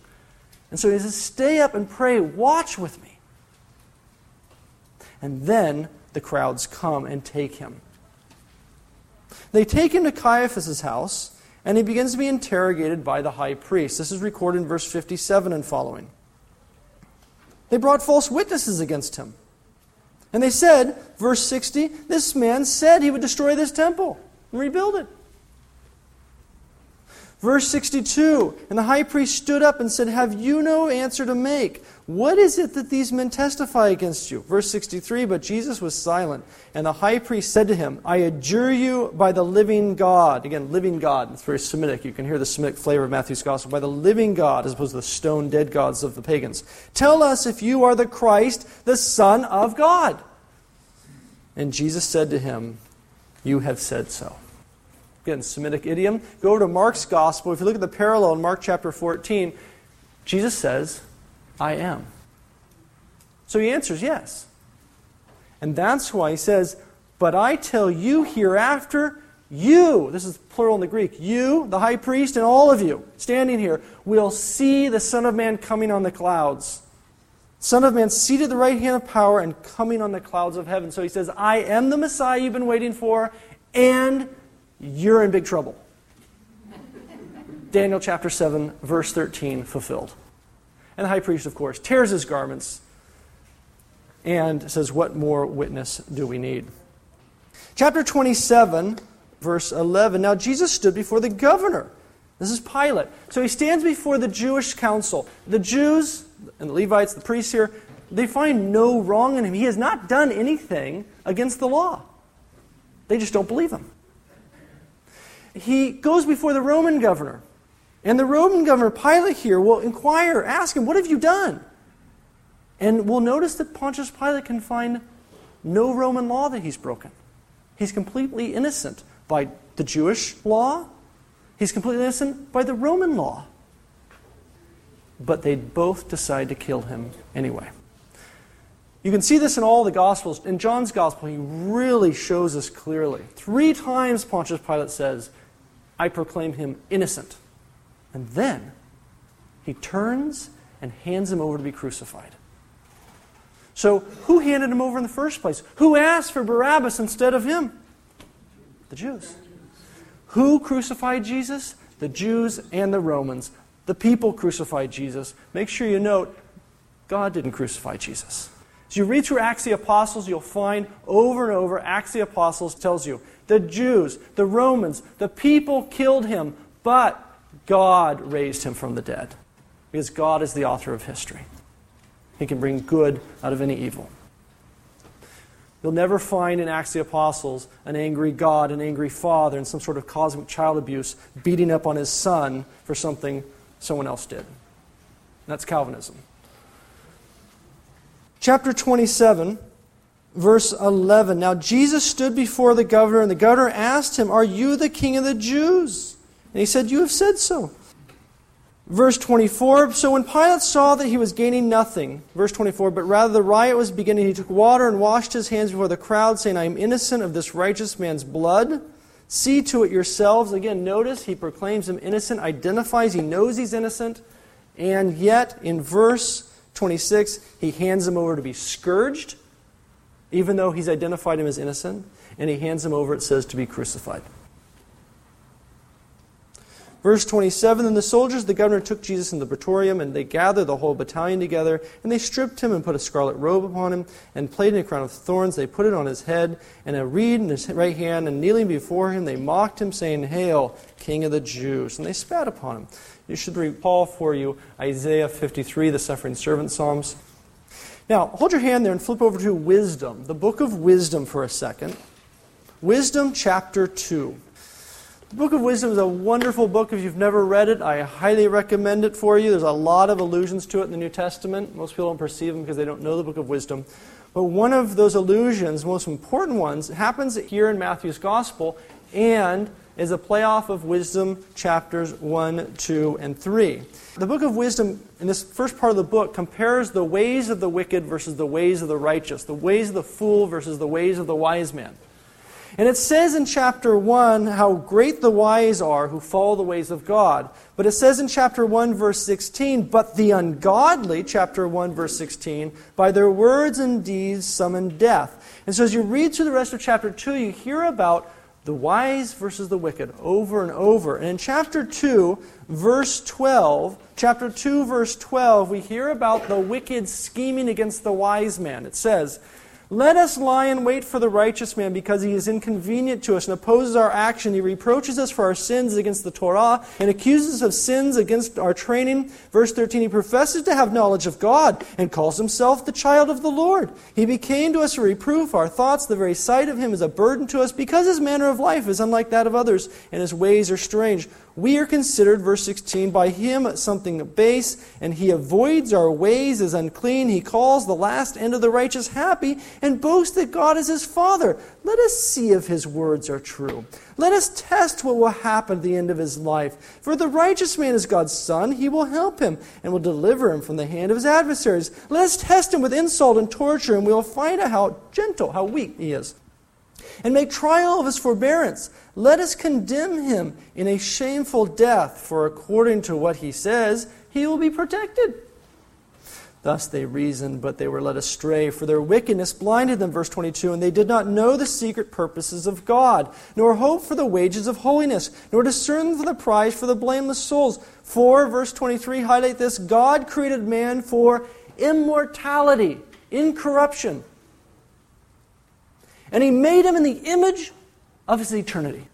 And so he says, Stay up and pray, watch with me. And then the crowds come and take him. They take him to Caiaphas' house, and he begins to be interrogated by the high priest. This is recorded in verse 57 and following. They brought false witnesses against him and they said, verse 60, this man said he would destroy this temple and rebuild it. Verse 62 And the high priest stood up and said, Have you no answer to make? What is it that these men testify against you? Verse 63 But Jesus was silent, and the high priest said to him, I adjure you by the living God. Again, living God. It's very Semitic. You can hear the Semitic flavor of Matthew's gospel. By the living God, as opposed to the stone dead gods of the pagans. Tell us if you are the Christ, the Son of God. And Jesus said to him, You have said so. Again, Semitic idiom. Go over to Mark's gospel. If you look at the parallel in Mark chapter 14, Jesus says, I am. So he answers yes. And that's why he says, But I tell you hereafter, you, this is plural in the Greek, you, the high priest, and all of you standing here, will see the Son of Man coming on the clouds. Son of Man seated at the right hand of power and coming on the clouds of heaven. So he says, I am the Messiah you've been waiting for, and you're in big trouble. *laughs* Daniel chapter 7, verse 13, fulfilled. And the high priest, of course, tears his garments and says, What more witness do we need? Chapter 27, verse 11. Now Jesus stood before the governor. This is Pilate. So he stands before the Jewish council. The Jews and the Levites, the priests here, they find no wrong in him. He has not done anything against the law. They just don't believe him he goes before the Roman governor. And the Roman governor, Pilate, here will inquire, ask him, What have you done? And we'll notice that Pontius Pilate can find no Roman law that he's broken. He's completely innocent by the Jewish law, he's completely innocent by the Roman law. But they both decide to kill him anyway. You can see this in all the Gospels. In John's Gospel, he really shows us clearly. Three times Pontius Pilate says, I proclaim him innocent. And then he turns and hands him over to be crucified. So, who handed him over in the first place? Who asked for Barabbas instead of him? The Jews. Who crucified Jesus? The Jews and the Romans. The people crucified Jesus. Make sure you note, God didn't crucify Jesus. As you read through Acts the Apostles, you'll find over and over Acts the Apostles tells you the Jews, the Romans, the people killed him, but God raised him from the dead. because God is the author of history. He can bring good out of any evil. You'll never find in Acts the Apostles an angry God, an angry father, and some sort of cosmic child abuse beating up on his son for something someone else did. That's Calvinism. Chapter 27, verse 11. Now Jesus stood before the governor, and the governor asked him, Are you the king of the Jews? And he said, You have said so. Verse 24 So when Pilate saw that he was gaining nothing, verse 24, but rather the riot was beginning, he took water and washed his hands before the crowd, saying, I am innocent of this righteous man's blood. See to it yourselves. Again, notice he proclaims him innocent, identifies, he knows he's innocent, and yet in verse 26, he hands him over to be scourged, even though he's identified him as innocent, and he hands him over, it says, to be crucified. Verse 27 Then the soldiers the governor took Jesus in the praetorium, and they gathered the whole battalion together, and they stripped him and put a scarlet robe upon him, and placed a crown of thorns. They put it on his head, and a reed in his right hand, and kneeling before him, they mocked him, saying, Hail, King of the Jews! And they spat upon him. You should recall for you Isaiah 53, the suffering servant Psalms. Now, hold your hand there and flip over to Wisdom, the book of Wisdom for a second. Wisdom chapter 2. The Book of Wisdom is a wonderful book. If you've never read it, I highly recommend it for you. There's a lot of allusions to it in the New Testament. Most people don't perceive them because they don't know the Book of Wisdom. But one of those allusions, most important ones, happens here in Matthew's Gospel and is a playoff of Wisdom chapters 1, 2, and 3. The book of Wisdom, in this first part of the book, compares the ways of the wicked versus the ways of the righteous, the ways of the fool versus the ways of the wise man. And it says in chapter 1 how great the wise are who follow the ways of God. But it says in chapter 1, verse 16, But the ungodly, chapter 1, verse 16, by their words and deeds summon death. And so as you read through the rest of chapter 2, you hear about the wise versus the wicked over and over. And in chapter 2, verse 12, chapter 2, verse 12, we hear about the wicked scheming against the wise man. It says, let us lie in wait for the righteous man because he is inconvenient to us and opposes our action. He reproaches us for our sins against the Torah and accuses us of sins against our training. Verse 13, he professes to have knowledge of God and calls himself the child of the Lord. He became to us a reproof. Our thoughts, the very sight of him is a burden to us because his manner of life is unlike that of others and his ways are strange. We are considered, verse 16, by him something base, and he avoids our ways as unclean. He calls the last end of the righteous happy, and boasts that God is his Father. Let us see if his words are true. Let us test what will happen at the end of his life. For the righteous man is God's son. He will help him and will deliver him from the hand of his adversaries. Let us test him with insult and torture, and we will find out how gentle, how weak he is and make trial of his forbearance. Let us condemn him in a shameful death, for according to what he says, he will be protected. Thus they reasoned, but they were led astray, for their wickedness blinded them. Verse 22 And they did not know the secret purposes of God, nor hope for the wages of holiness, nor discern for the prize for the blameless souls. For, verse 23, highlight this God created man for immortality, incorruption and he made him in the image of his eternity.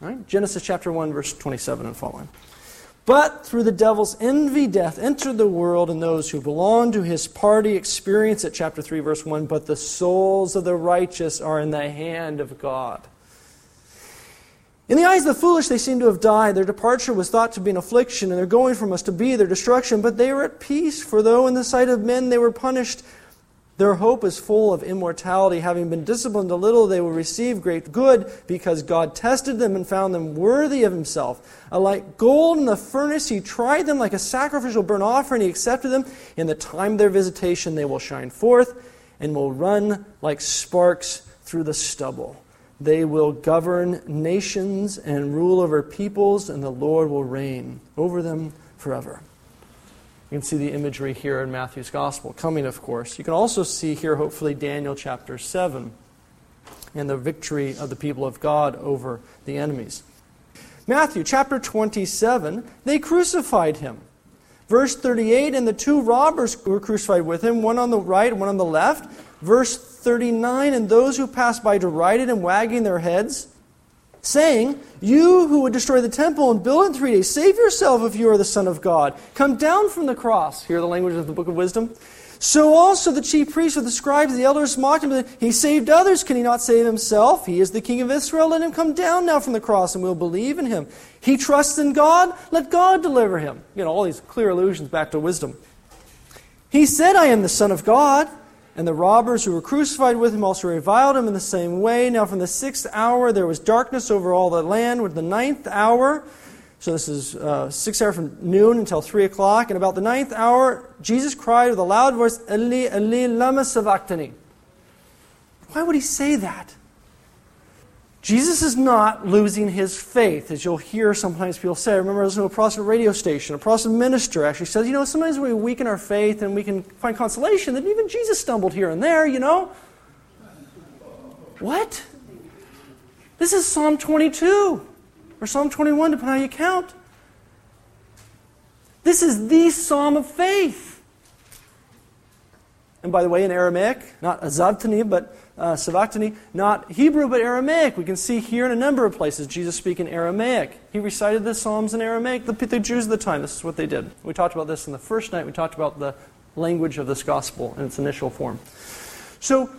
Right? Genesis chapter 1, verse 27 and following. But through the devil's envy, death entered the world, and those who belong to his party experience it. Chapter 3, verse 1 But the souls of the righteous are in the hand of God. In the eyes of the foolish, they seem to have died. Their departure was thought to be an affliction, and their going from us to be their destruction. But they were at peace, for though in the sight of men they were punished, their hope is full of immortality. Having been disciplined a little, they will receive great good because God tested them and found them worthy of Himself. Like gold in the furnace, He tried them like a sacrificial burnt offering. He accepted them. In the time of their visitation, they will shine forth and will run like sparks through the stubble. They will govern nations and rule over peoples, and the Lord will reign over them forever. You can see the imagery here in Matthew's Gospel, coming, of course. You can also see here, hopefully, Daniel chapter 7 and the victory of the people of God over the enemies. Matthew chapter 27, they crucified him. Verse 38, and the two robbers were crucified with him, one on the right, one on the left. Verse 39, and those who passed by derided him, wagging their heads. Saying, You who would destroy the temple and build it in three days, save yourself if you are the Son of God. Come down from the cross. Hear the language of the book of wisdom. So also the chief priests with the scribes the elders mocked him. He saved others. Can he not save himself? He is the king of Israel. Let him come down now from the cross and we'll believe in him. He trusts in God. Let God deliver him. You know, all these clear allusions back to wisdom. He said, I am the Son of God. And the robbers who were crucified with him also reviled him in the same way. Now, from the sixth hour, there was darkness over all the land. With the ninth hour, so this is uh, six hour from noon until three o'clock. And about the ninth hour, Jesus cried with a loud voice, Eli, Eli, lama sabachthani. Why would he say that? Jesus is not losing his faith, as you'll hear sometimes people say. I remember listening to a Protestant radio station. A Protestant minister actually says, you know, sometimes we weaken our faith and we can find consolation that even Jesus stumbled here and there, you know. What? This is Psalm 22 or Psalm 21, depending on how you count. This is the psalm of faith. And by the way, in Aramaic, not azabtani, but uh, not Hebrew but Aramaic. We can see here in a number of places Jesus speaking Aramaic. He recited the Psalms in Aramaic. The, the Jews of the time, this is what they did. We talked about this in the first night. We talked about the language of this gospel in its initial form. So,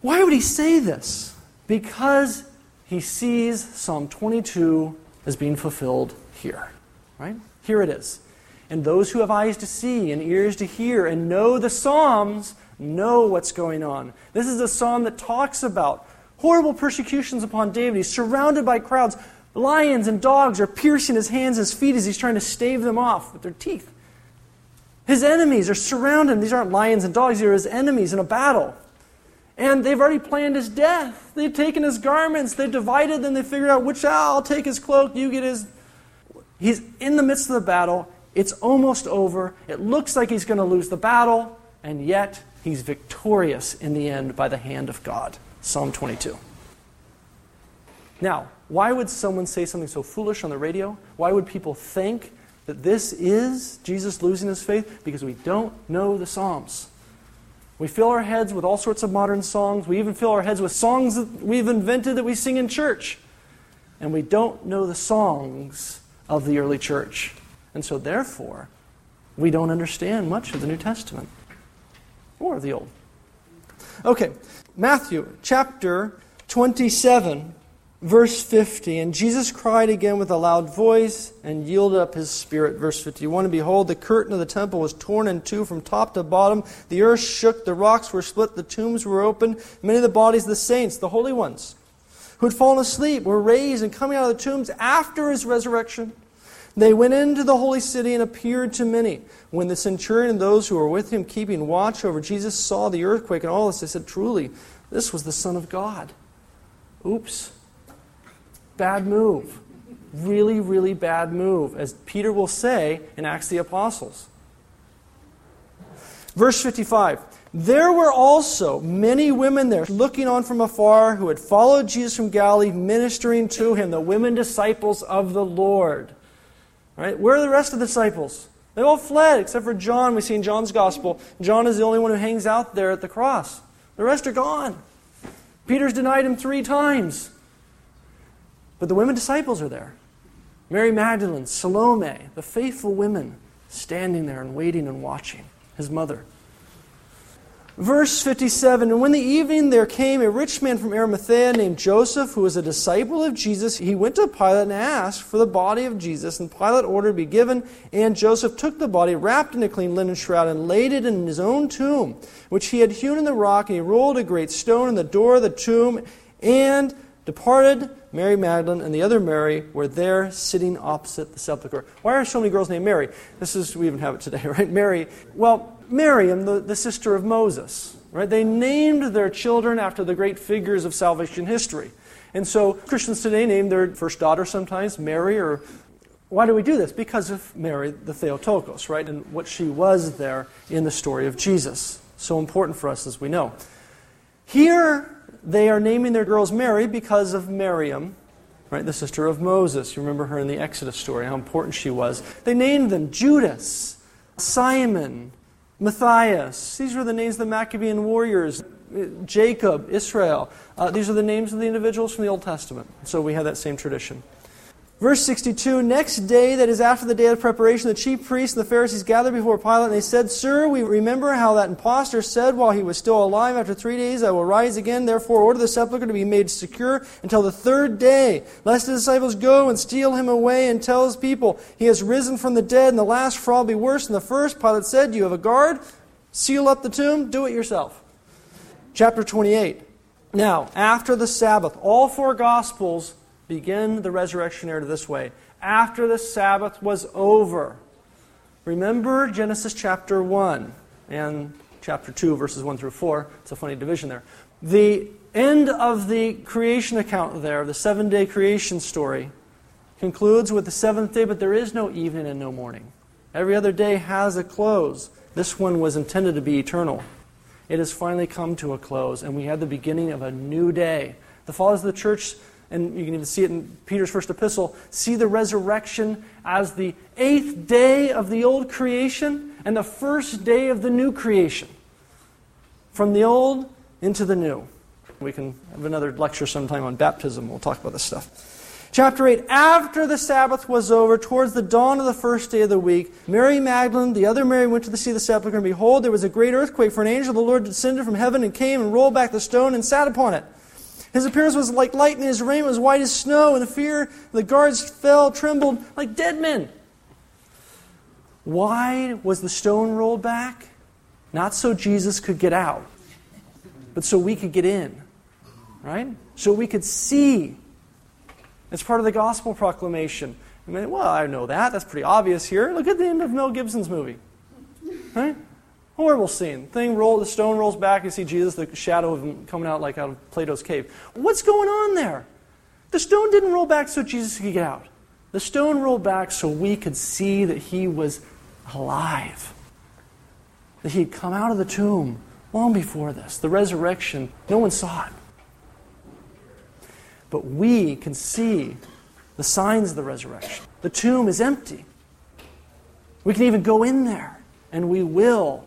why would he say this? Because he sees Psalm 22 as being fulfilled here. Right? Here it is. And those who have eyes to see and ears to hear and know the Psalms know what's going on. This is a psalm that talks about horrible persecutions upon David. He's surrounded by crowds. Lions and dogs are piercing his hands and his feet as he's trying to stave them off with their teeth. His enemies are surrounding. These aren't lions and dogs, these are his enemies in a battle. And they've already planned his death. They've taken his garments, they've divided them, they figured out which, ah, I'll take his cloak, you get his. He's in the midst of the battle. It's almost over. It looks like he's going to lose the battle, and yet he's victorious in the end by the hand of God. Psalm 22. Now, why would someone say something so foolish on the radio? Why would people think that this is Jesus losing his faith? Because we don't know the Psalms. We fill our heads with all sorts of modern songs. We even fill our heads with songs that we've invented that we sing in church. And we don't know the songs of the early church. And so, therefore, we don't understand much of the New Testament or the old. Okay, Matthew chapter 27, verse 50. And Jesus cried again with a loud voice and yielded up his spirit. Verse 51. And behold, the curtain of the temple was torn in two from top to bottom. The earth shook, the rocks were split, the tombs were opened. Many of the bodies of the saints, the holy ones, who had fallen asleep, were raised and coming out of the tombs after his resurrection they went into the holy city and appeared to many. When the centurion and those who were with him keeping watch over Jesus saw the earthquake and all this, they said, Truly, this was the Son of God. Oops. Bad move. Really, really bad move, as Peter will say in Acts the Apostles. Verse 55 There were also many women there looking on from afar who had followed Jesus from Galilee, ministering to him, the women disciples of the Lord. Right? Where are the rest of the disciples? They all fled, except for John. We see in John's gospel. John is the only one who hangs out there at the cross. The rest are gone. Peter's denied him three times. But the women disciples are there Mary Magdalene, Salome, the faithful women standing there and waiting and watching. His mother. Verse 57 And when the evening there came a rich man from Arimathea named Joseph, who was a disciple of Jesus, he went to Pilate and asked for the body of Jesus. And Pilate ordered to be given. And Joseph took the body, wrapped in a clean linen shroud, and laid it in his own tomb, which he had hewn in the rock. And he rolled a great stone in the door of the tomb and departed. Mary Magdalene and the other Mary were there sitting opposite the sepulchre. Why are so many girls named Mary? This is, we even have it today, *laughs* right? Mary. Well, Miriam, the, the sister of Moses, right? They named their children after the great figures of salvation history. And so Christians today name their first daughter sometimes Mary or why do we do this? Because of Mary, the Theotokos, right? And what she was there in the story of Jesus. So important for us as we know. Here, they are naming their girls Mary because of Miriam, right? The sister of Moses. You remember her in the Exodus story, how important she was. They named them Judas, Simon, Matthias. These were the names of the Maccabean warriors. Jacob, Israel. Uh, these are the names of the individuals from the Old Testament. So we have that same tradition. Verse 62 Next day, that is after the day of preparation, the chief priests and the Pharisees gathered before Pilate, and they said, Sir, we remember how that impostor said while he was still alive, After three days I will rise again. Therefore, order the sepulchre to be made secure until the third day, lest the disciples go and steal him away and tell his people, He has risen from the dead, and the last fraud be worse than the first. Pilate said, You have a guard, seal up the tomb, do it yourself. Chapter 28. Now, after the Sabbath, all four Gospels begin the resurrection narrative this way after the Sabbath was over. Remember Genesis chapter 1 and chapter 2, verses 1 through 4. It's a funny division there. The end of the creation account there, the seven day creation story, concludes with the seventh day, but there is no evening and no morning. Every other day has a close. This one was intended to be eternal. It has finally come to a close, and we have the beginning of a new day. The fathers of the church and you can even see it in Peter's first epistle, see the resurrection as the eighth day of the old creation and the first day of the new creation. From the old into the new. We can have another lecture sometime on baptism. We'll talk about this stuff. Chapter 8 After the Sabbath was over, towards the dawn of the first day of the week, Mary Magdalene, the other Mary, went to the see the sepulchre, and behold, there was a great earthquake, for an angel of the Lord descended from heaven and came and rolled back the stone and sat upon it. His appearance was like lightning, his raiment was white as snow, and the fear the guards fell, trembled like dead men. Why was the stone rolled back? Not so Jesus could get out, but so we could get in. Right? So we could see. It's part of the gospel proclamation. I mean, well, I know that. That's pretty obvious here. Look at the end of Mel Gibson's movie. Right? Horrible scene. Thing roll, the stone rolls back. You see Jesus, the shadow of him coming out like out of Plato's cave. What's going on there? The stone didn't roll back so Jesus could get out. The stone rolled back so we could see that he was alive. That he'd come out of the tomb long before this. The resurrection, no one saw it. But we can see the signs of the resurrection. The tomb is empty. We can even go in there, and we will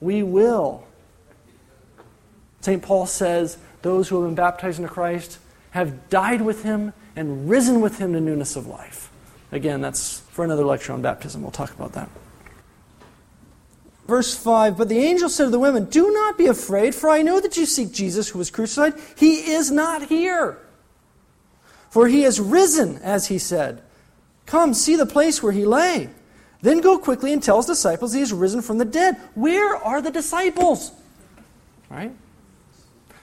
we will. St. Paul says those who have been baptized into Christ have died with him and risen with him to newness of life. Again, that's for another lecture on baptism. We'll talk about that. Verse 5 But the angel said to the women, Do not be afraid, for I know that you seek Jesus who was crucified. He is not here. For he has risen, as he said. Come, see the place where he lay. Then go quickly and tell his disciples he risen from the dead. Where are the disciples? Right?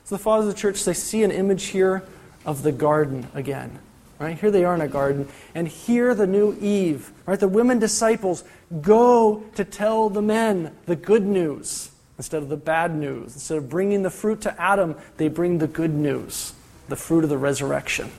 So the fathers of the church, they see an image here of the garden again. Right? Here they are in a garden. And here the new Eve. Right? The women disciples go to tell the men the good news instead of the bad news. Instead of bringing the fruit to Adam, they bring the good news, the fruit of the resurrection.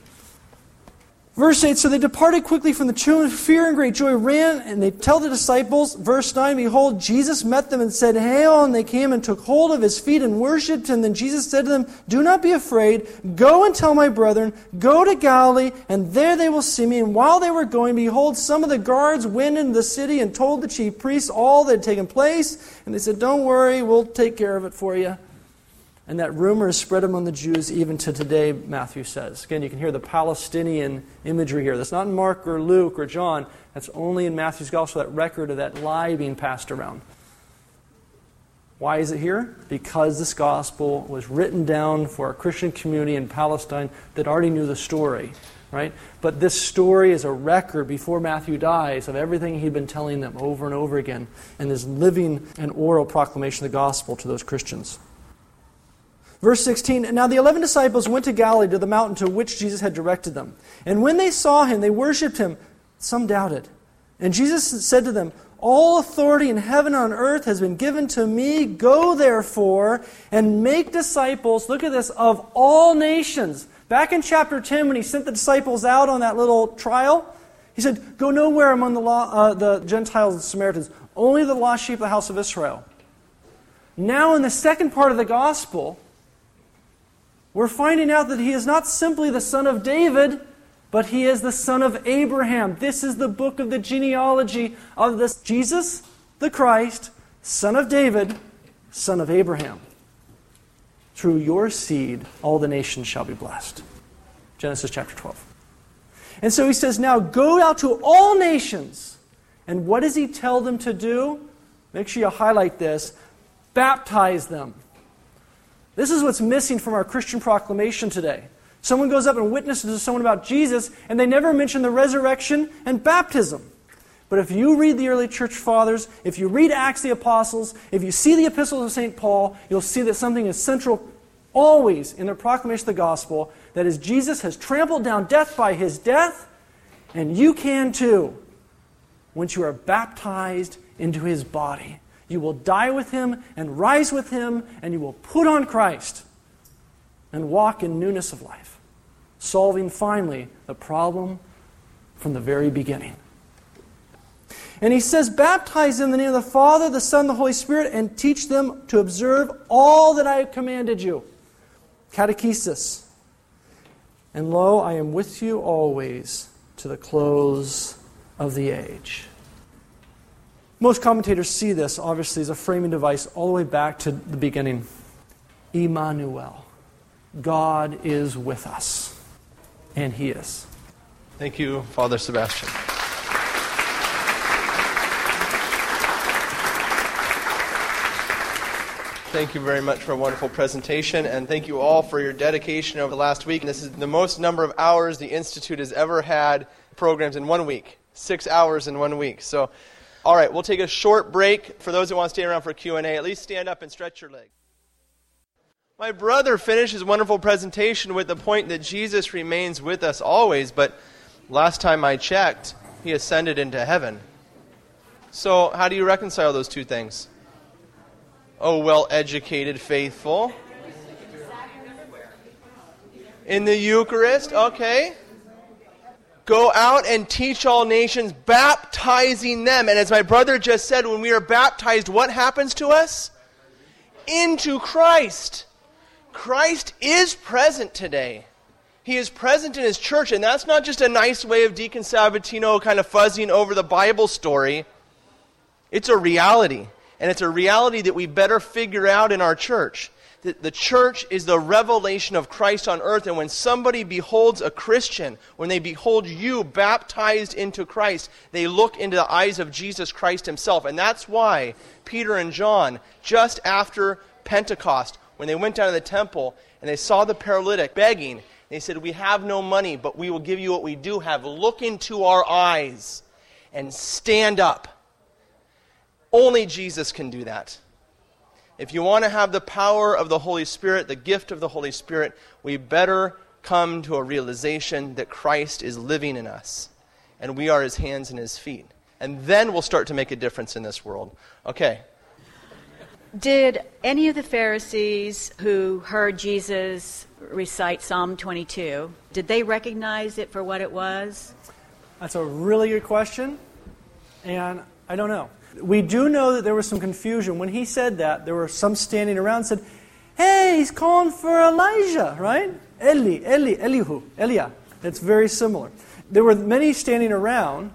Verse 8 So they departed quickly from the tomb, fear and great joy ran, and they tell the disciples, verse 9, Behold, Jesus met them and said, Hail! And they came and took hold of his feet and worshipped him. Then Jesus said to them, Do not be afraid. Go and tell my brethren, Go to Galilee, and there they will see me. And while they were going, behold, some of the guards went into the city and told the chief priests all that had taken place. And they said, Don't worry, we'll take care of it for you. And that rumor is spread among the Jews even to today, Matthew says. Again, you can hear the Palestinian imagery here. That's not in Mark or Luke or John. That's only in Matthew's gospel, that record of that lie being passed around. Why is it here? Because this gospel was written down for a Christian community in Palestine that already knew the story, right? But this story is a record before Matthew dies of everything he'd been telling them over and over again and is living an oral proclamation of the gospel to those Christians. Verse 16 Now the eleven disciples went to Galilee to the mountain to which Jesus had directed them. And when they saw him, they worshipped him. Some doubted. And Jesus said to them, All authority in heaven and on earth has been given to me. Go therefore and make disciples, look at this, of all nations. Back in chapter 10, when he sent the disciples out on that little trial, he said, Go nowhere among the, law, uh, the Gentiles and Samaritans, only the lost sheep of the house of Israel. Now, in the second part of the gospel, we're finding out that he is not simply the son of David, but he is the son of Abraham. This is the book of the genealogy of this Jesus, the Christ, son of David, son of Abraham. Through your seed, all the nations shall be blessed. Genesis chapter 12. And so he says, Now go out to all nations. And what does he tell them to do? Make sure you highlight this baptize them. This is what's missing from our Christian proclamation today. Someone goes up and witnesses to someone about Jesus, and they never mention the resurrection and baptism. But if you read the early church fathers, if you read Acts the Apostles, if you see the epistles of St. Paul, you'll see that something is central always in their proclamation of the gospel that is, Jesus has trampled down death by his death, and you can too once you are baptized into his body. You will die with him and rise with him, and you will put on Christ and walk in newness of life, solving finally the problem from the very beginning. And he says, Baptize in the name of the Father, the Son, the Holy Spirit, and teach them to observe all that I have commanded you. Catechesis. And lo, I am with you always to the close of the age. Most commentators see this, obviously, as a framing device all the way back to the beginning. Emmanuel. God is with us. And He is. Thank you, Father Sebastian. Thank you very much for a wonderful presentation, and thank you all for your dedication over the last week. This is the most number of hours the Institute has ever had programs in one week. Six hours in one week. So, all right, we'll take a short break. For those who want to stay around for Q&A, at least stand up and stretch your leg. My brother finished his wonderful presentation with the point that Jesus remains with us always, but last time I checked, he ascended into heaven. So, how do you reconcile those two things? Oh, well educated faithful. In the Eucharist, okay. Go out and teach all nations, baptizing them. And as my brother just said, when we are baptized, what happens to us? Into Christ. Christ is present today. He is present in his church, and that's not just a nice way of Deacon Sabatino kind of fuzzing over the Bible story. It's a reality. And it's a reality that we better figure out in our church. The church is the revelation of Christ on earth. And when somebody beholds a Christian, when they behold you baptized into Christ, they look into the eyes of Jesus Christ himself. And that's why Peter and John, just after Pentecost, when they went down to the temple and they saw the paralytic begging, they said, We have no money, but we will give you what we do have. Look into our eyes and stand up. Only Jesus can do that. If you want to have the power of the Holy Spirit, the gift of the Holy Spirit, we better come to a realization that Christ is living in us and we are his hands and his feet. And then we'll start to make a difference in this world. Okay. Did any of the Pharisees who heard Jesus recite Psalm 22, did they recognize it for what it was? That's a really good question, and I don't know. We do know that there was some confusion. When he said that, there were some standing around and said, Hey, he's calling for Elijah, right? Eli, Eli, Elihu, Elia. It's very similar. There were many standing around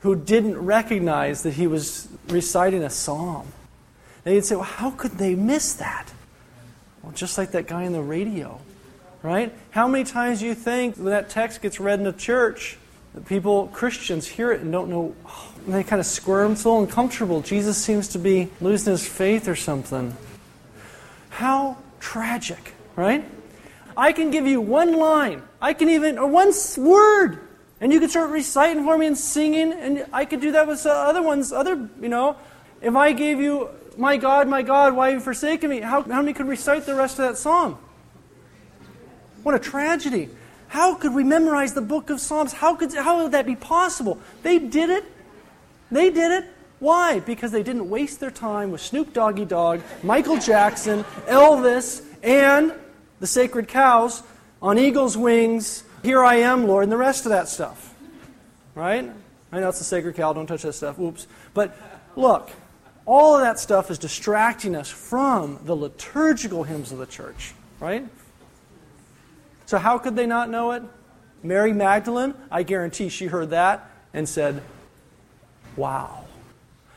who didn't recognize that he was reciting a psalm. They'd say, Well, how could they miss that? Well, just like that guy on the radio, right? How many times do you think when that text gets read in a church, that people, Christians, hear it and don't know, oh, they kind of squirm, it's a little uncomfortable. Jesus seems to be losing his faith or something. How tragic, right? I can give you one line, I can even, or one word, and you can start reciting for me and singing, and I could do that with other ones, other, you know. If I gave you, My God, my God, why have you forsaken me? How, how many could recite the rest of that song? What a tragedy. How could we memorize the book of Psalms? How, could, how would that be possible? They did it they did it. Why? Because they didn't waste their time with Snoop Doggy Dogg, Michael Jackson, Elvis, and the sacred cows on eagle's wings, Here I Am, Lord, and the rest of that stuff. Right? I know it's the sacred cow, don't touch that stuff. Oops. But look, all of that stuff is distracting us from the liturgical hymns of the church. Right? So, how could they not know it? Mary Magdalene, I guarantee she heard that and said, Wow.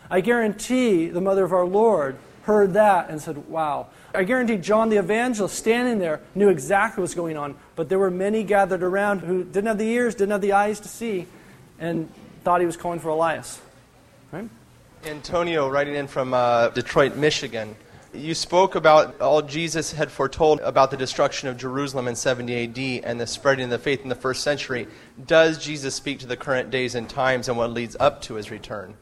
I guarantee the mother of our Lord heard that and said, Wow. I guarantee John the Evangelist standing there knew exactly what's going on, but there were many gathered around who didn't have the ears, didn't have the eyes to see, and thought he was calling for Elias. Right? Antonio, writing in from uh, Detroit, Michigan. You spoke about all Jesus had foretold about the destruction of Jerusalem in 70 AD and the spreading of the faith in the first century. Does Jesus speak to the current days and times and what leads up to his return?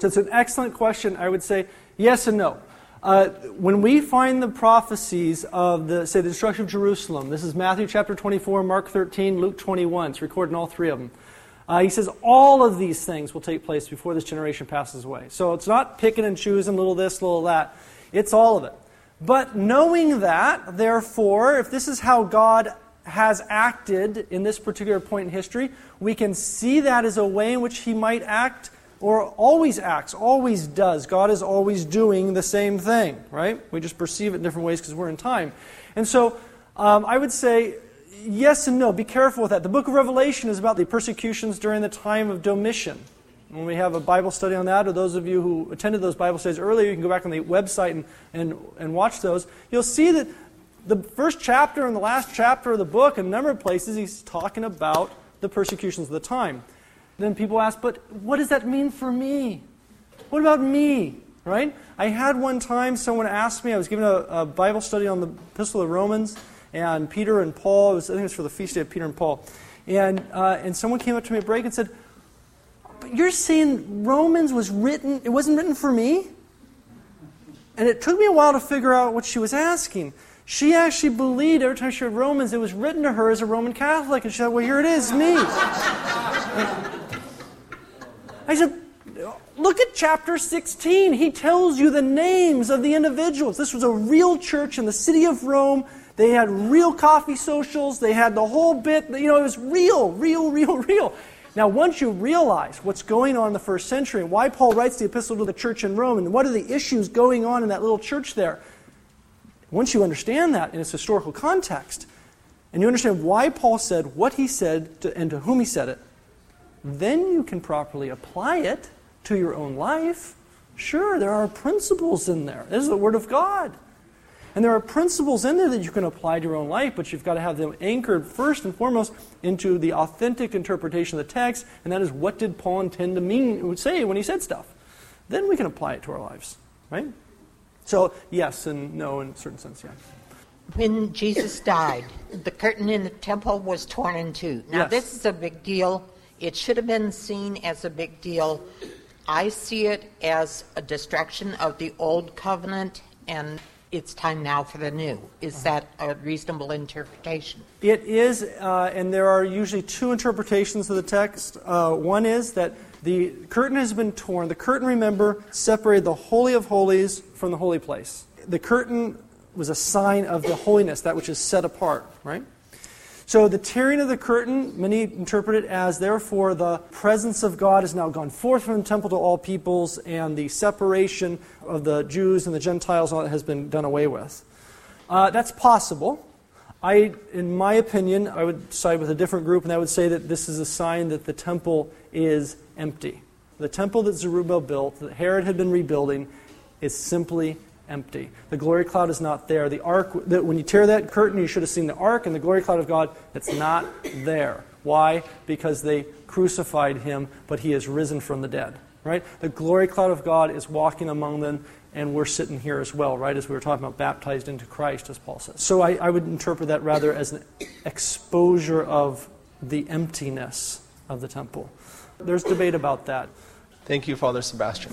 It's an excellent question. I would say yes and no. Uh, when we find the prophecies of the say the destruction of Jerusalem, this is Matthew chapter 24, Mark 13, Luke 21. It's recorded in all three of them. Uh, he says all of these things will take place before this generation passes away. So it's not picking and choosing little this, little that. It's all of it. But knowing that, therefore, if this is how God has acted in this particular point in history, we can see that as a way in which He might act or always acts, always does. God is always doing the same thing, right? We just perceive it in different ways because we're in time. And so um, I would say yes and no. Be careful with that. The book of Revelation is about the persecutions during the time of Domitian. When we have a Bible study on that, or those of you who attended those Bible studies earlier, you can go back on the website and, and, and watch those. You'll see that the first chapter and the last chapter of the book, in a number of places, he's talking about the persecutions of the time. Then people ask, but what does that mean for me? What about me? Right? I had one time someone asked me, I was giving a, a Bible study on the Epistle of Romans, and Peter and Paul, was, I think it was for the feast day of Peter and Paul. And, uh, and someone came up to me at break and said, you're saying Romans was written, it wasn't written for me? And it took me a while to figure out what she was asking. She actually believed every time she read Romans, it was written to her as a Roman Catholic. And she said, Well, here it is, me. I said, Look at chapter 16. He tells you the names of the individuals. This was a real church in the city of Rome. They had real coffee socials. They had the whole bit. You know, it was real, real, real, real. Now, once you realize what's going on in the first century and why Paul writes the epistle to the church in Rome and what are the issues going on in that little church there, once you understand that in its historical context, and you understand why Paul said what he said to, and to whom he said it, then you can properly apply it to your own life. Sure, there are principles in there. This is the Word of God. And there are principles in there that you can apply to your own life, but you've got to have them anchored first and foremost into the authentic interpretation of the text, and that is what did Paul intend to mean say when he said stuff. Then we can apply it to our lives, right? So yes and no in a certain sense, yeah. When Jesus died, the curtain in the temple was torn in two. Now Yes. this is a big deal. It should have been seen as a big deal. I see it as a destruction of the old covenant and it's time now for the new. Is that a reasonable interpretation? It is, uh, and there are usually two interpretations of the text. Uh, one is that the curtain has been torn. The curtain, remember, separated the Holy of Holies from the holy place. The curtain was a sign of the holiness, that which is set apart, right? So the tearing of the curtain, many interpret it as therefore the presence of God has now gone forth from the temple to all peoples, and the separation of the Jews and the Gentiles has been done away with. Uh, that's possible. I, in my opinion, I would side with a different group, and I would say that this is a sign that the temple is empty. The temple that Zerubbabel built, that Herod had been rebuilding, is simply empty. The glory cloud is not there. The ark, that when you tear that curtain, you should have seen the ark and the glory cloud of God. It's not there. Why? Because they crucified him, but he is risen from the dead. Right? The glory cloud of God is walking among them, and we're sitting here as well, right? As we were talking about, baptized into Christ, as Paul says. So I, I would interpret that rather as an exposure of the emptiness of the temple. There's debate about that. Thank you, Father Sebastian.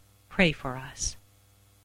pray for us.